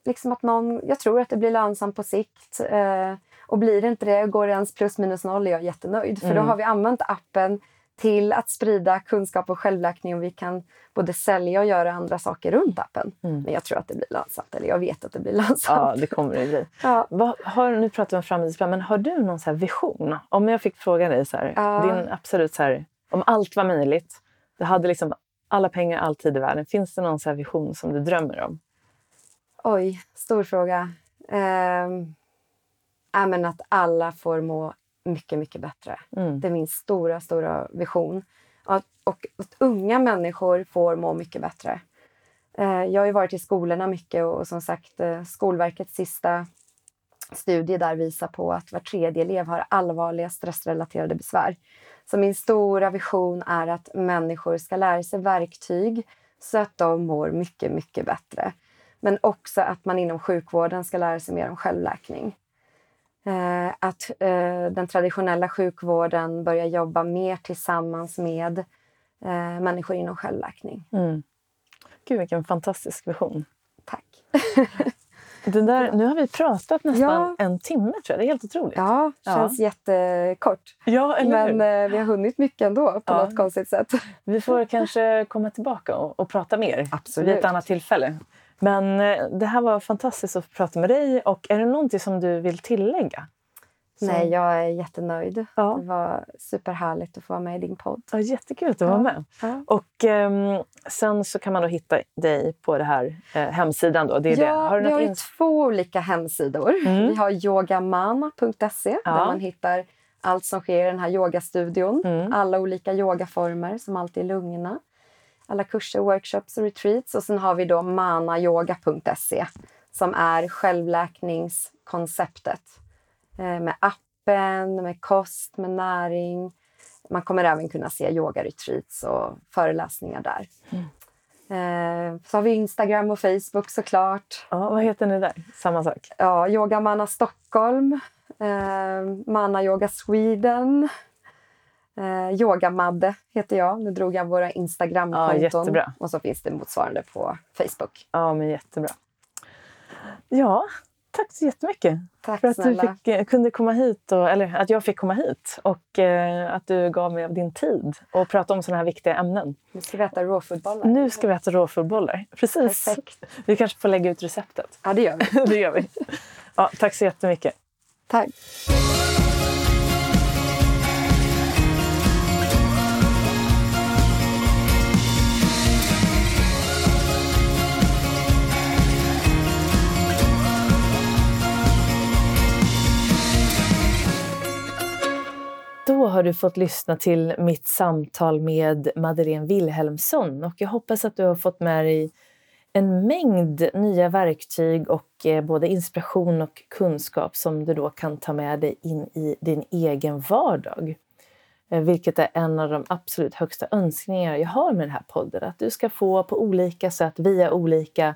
liksom att någon... Jag tror att det blir lönsamt på sikt. Eh, och blir det inte det, går det ens plus minus noll, är jag jättenöjd. För då Mm. har vi använt appen till att sprida kunskap och självläkning och vi kan både sälja och göra andra saker runt appen. Mm. Men jag tror att det blir lönsamt. Eller jag vet att det blir lönsamt. ja, det kommer det bli. Ja. Vad, har, nu pratar vi om framtidsplan, men har du någon vision? Om jag fick fråga dig, så här, Ja. din absolut så här, om allt var möjligt, du hade liksom alla pengar, all tid i världen. Finns det någon vision som du drömmer om? Oj, stor fråga. Ja, men att alla får må mycket, mycket bättre. Mm. Det är min stora, stora vision. Att, och att unga människor får må mycket bättre. Eh, jag har varit i skolorna mycket och, som sagt eh, Skolverkets sista studie där visar på att var tredje elev har allvarliga stressrelaterade besvär. Så min stora vision är att människor ska lära sig verktyg så att de mår mycket, mycket bättre. Men också att man inom sjukvården ska lära sig mer om självläkning. Eh, att eh, den traditionella sjukvården börjar jobba mer tillsammans med eh, människor inom självläkning. Mm. Gud, vilken fantastisk vision. Tack. Det där, nu har vi pratat nästan Ja. en timme, tror jag. Det är helt otroligt. Ja, Ja. känns jättekort. Ja, Men eh, vi har hunnit mycket ändå på Ja. något konstigt sätt. Vi får kanske komma tillbaka och, och prata mer Absolut. vid ett annat tillfälle. Men eh, det här var fantastiskt att prata med dig. Och är det någonting som du vill tillägga? Nej, jag är jättenöjd. Ja. Det var superhärligt att få vara med i din podd. Ja, jättekul att du var Ja. med. Ja. Och ehm, sen så kan man då hitta dig på det här eh, hemsidan. Då. Det är det. Ja, Har du vi har ins- två olika hemsidor. Mm. Vi har yogamana.se där man hittar allt som sker i den här yogastudion. Mm. Alla olika yogaformer som alltid är lugna. Alla kurser, workshops och retreats. Och sen har vi då manayoga.se som är självläkningskonceptet. Eh, med appen, med kost, med näring. Man kommer även kunna se yoga-retreats och föreläsningar där. Eh, så har vi Instagram och Facebook såklart. Ja, vad heter ni där? Samma sak? Ja, Yoga Manna Stockholm, eh, Manna Yoga Sweden, eh, Yoga Madde heter jag. Nu drog jag våra Ja, Instagramkonton. jättebra. och så finns det motsvarande på Facebook. Ja, men jättebra. Ja, tack så jättemycket Tack för att du snälla. fick, eh, kunde komma hit. Och, eller att jag fick komma hit och eh, att du gav mig av din tid och prata om sådana här viktiga ämnen. Nu ska vi äta rawfoodbollar. Nu ska vi äta råfodbollar. Precis. Perfekt. Vi kanske får lägga ut receptet. Ja, det gör vi. det gör vi. Ja, tack så jättemycket. Tack. Då har du fått lyssna till mitt samtal med Madeleine Wilhelmsson och jag hoppas att du har fått med dig en mängd nya verktyg och eh, både inspiration och kunskap som du då kan ta med dig in i din egen vardag. Eh, vilket är en av de absolut högsta önskningar jag har med den här podden. Att du ska få på olika sätt, via olika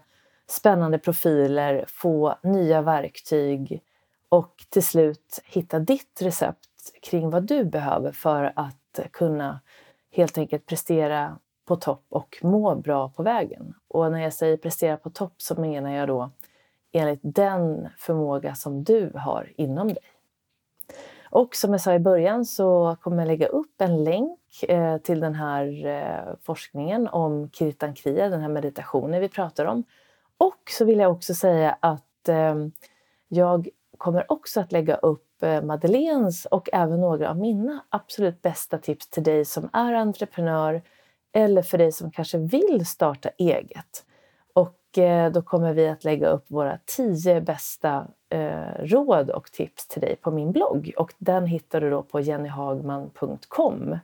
spännande profiler, få nya verktyg och till slut hitta ditt recept kring vad du behöver för att kunna helt enkelt prestera på topp och må bra på vägen. Och när jag säger prestera på topp så menar jag då enligt den förmåga som du har inom dig. Och som jag sa i början så kommer jag lägga upp en länk eh, till den här eh, forskningen om Kirtan Kriya, den här meditationen vi pratar om. Och så vill jag också säga att eh, jag kommer också att lägga upp Eh, Madeleines och även några av mina absolut bästa tips till dig som är entreprenör eller för dig som kanske vill starta eget. Och eh, då kommer vi att lägga upp våra tio bästa eh, råd och tips till dig på min blogg och den hittar du då på jennyhagman.com.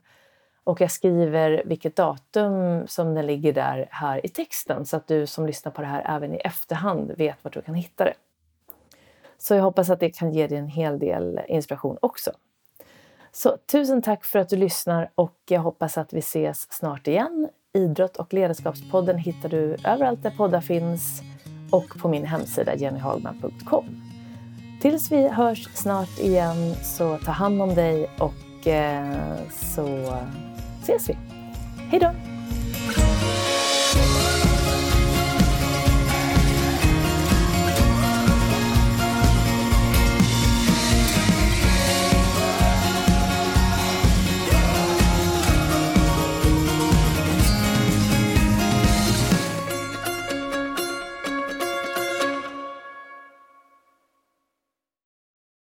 Och jag skriver vilket datum som den ligger där här i texten så att du som lyssnar på det här även i efterhand vet vart du kan hitta det. Så jag hoppas att det kan ge dig en hel del inspiration också. Så tusen tack för att du lyssnar och jag hoppas att vi ses snart igen. Idrott och ledarskapspodden hittar du överallt där poddar finns och på min hemsida jennyhagman.com. Tills vi hörs snart igen så ta hand om dig och eh, så ses vi. Hej då!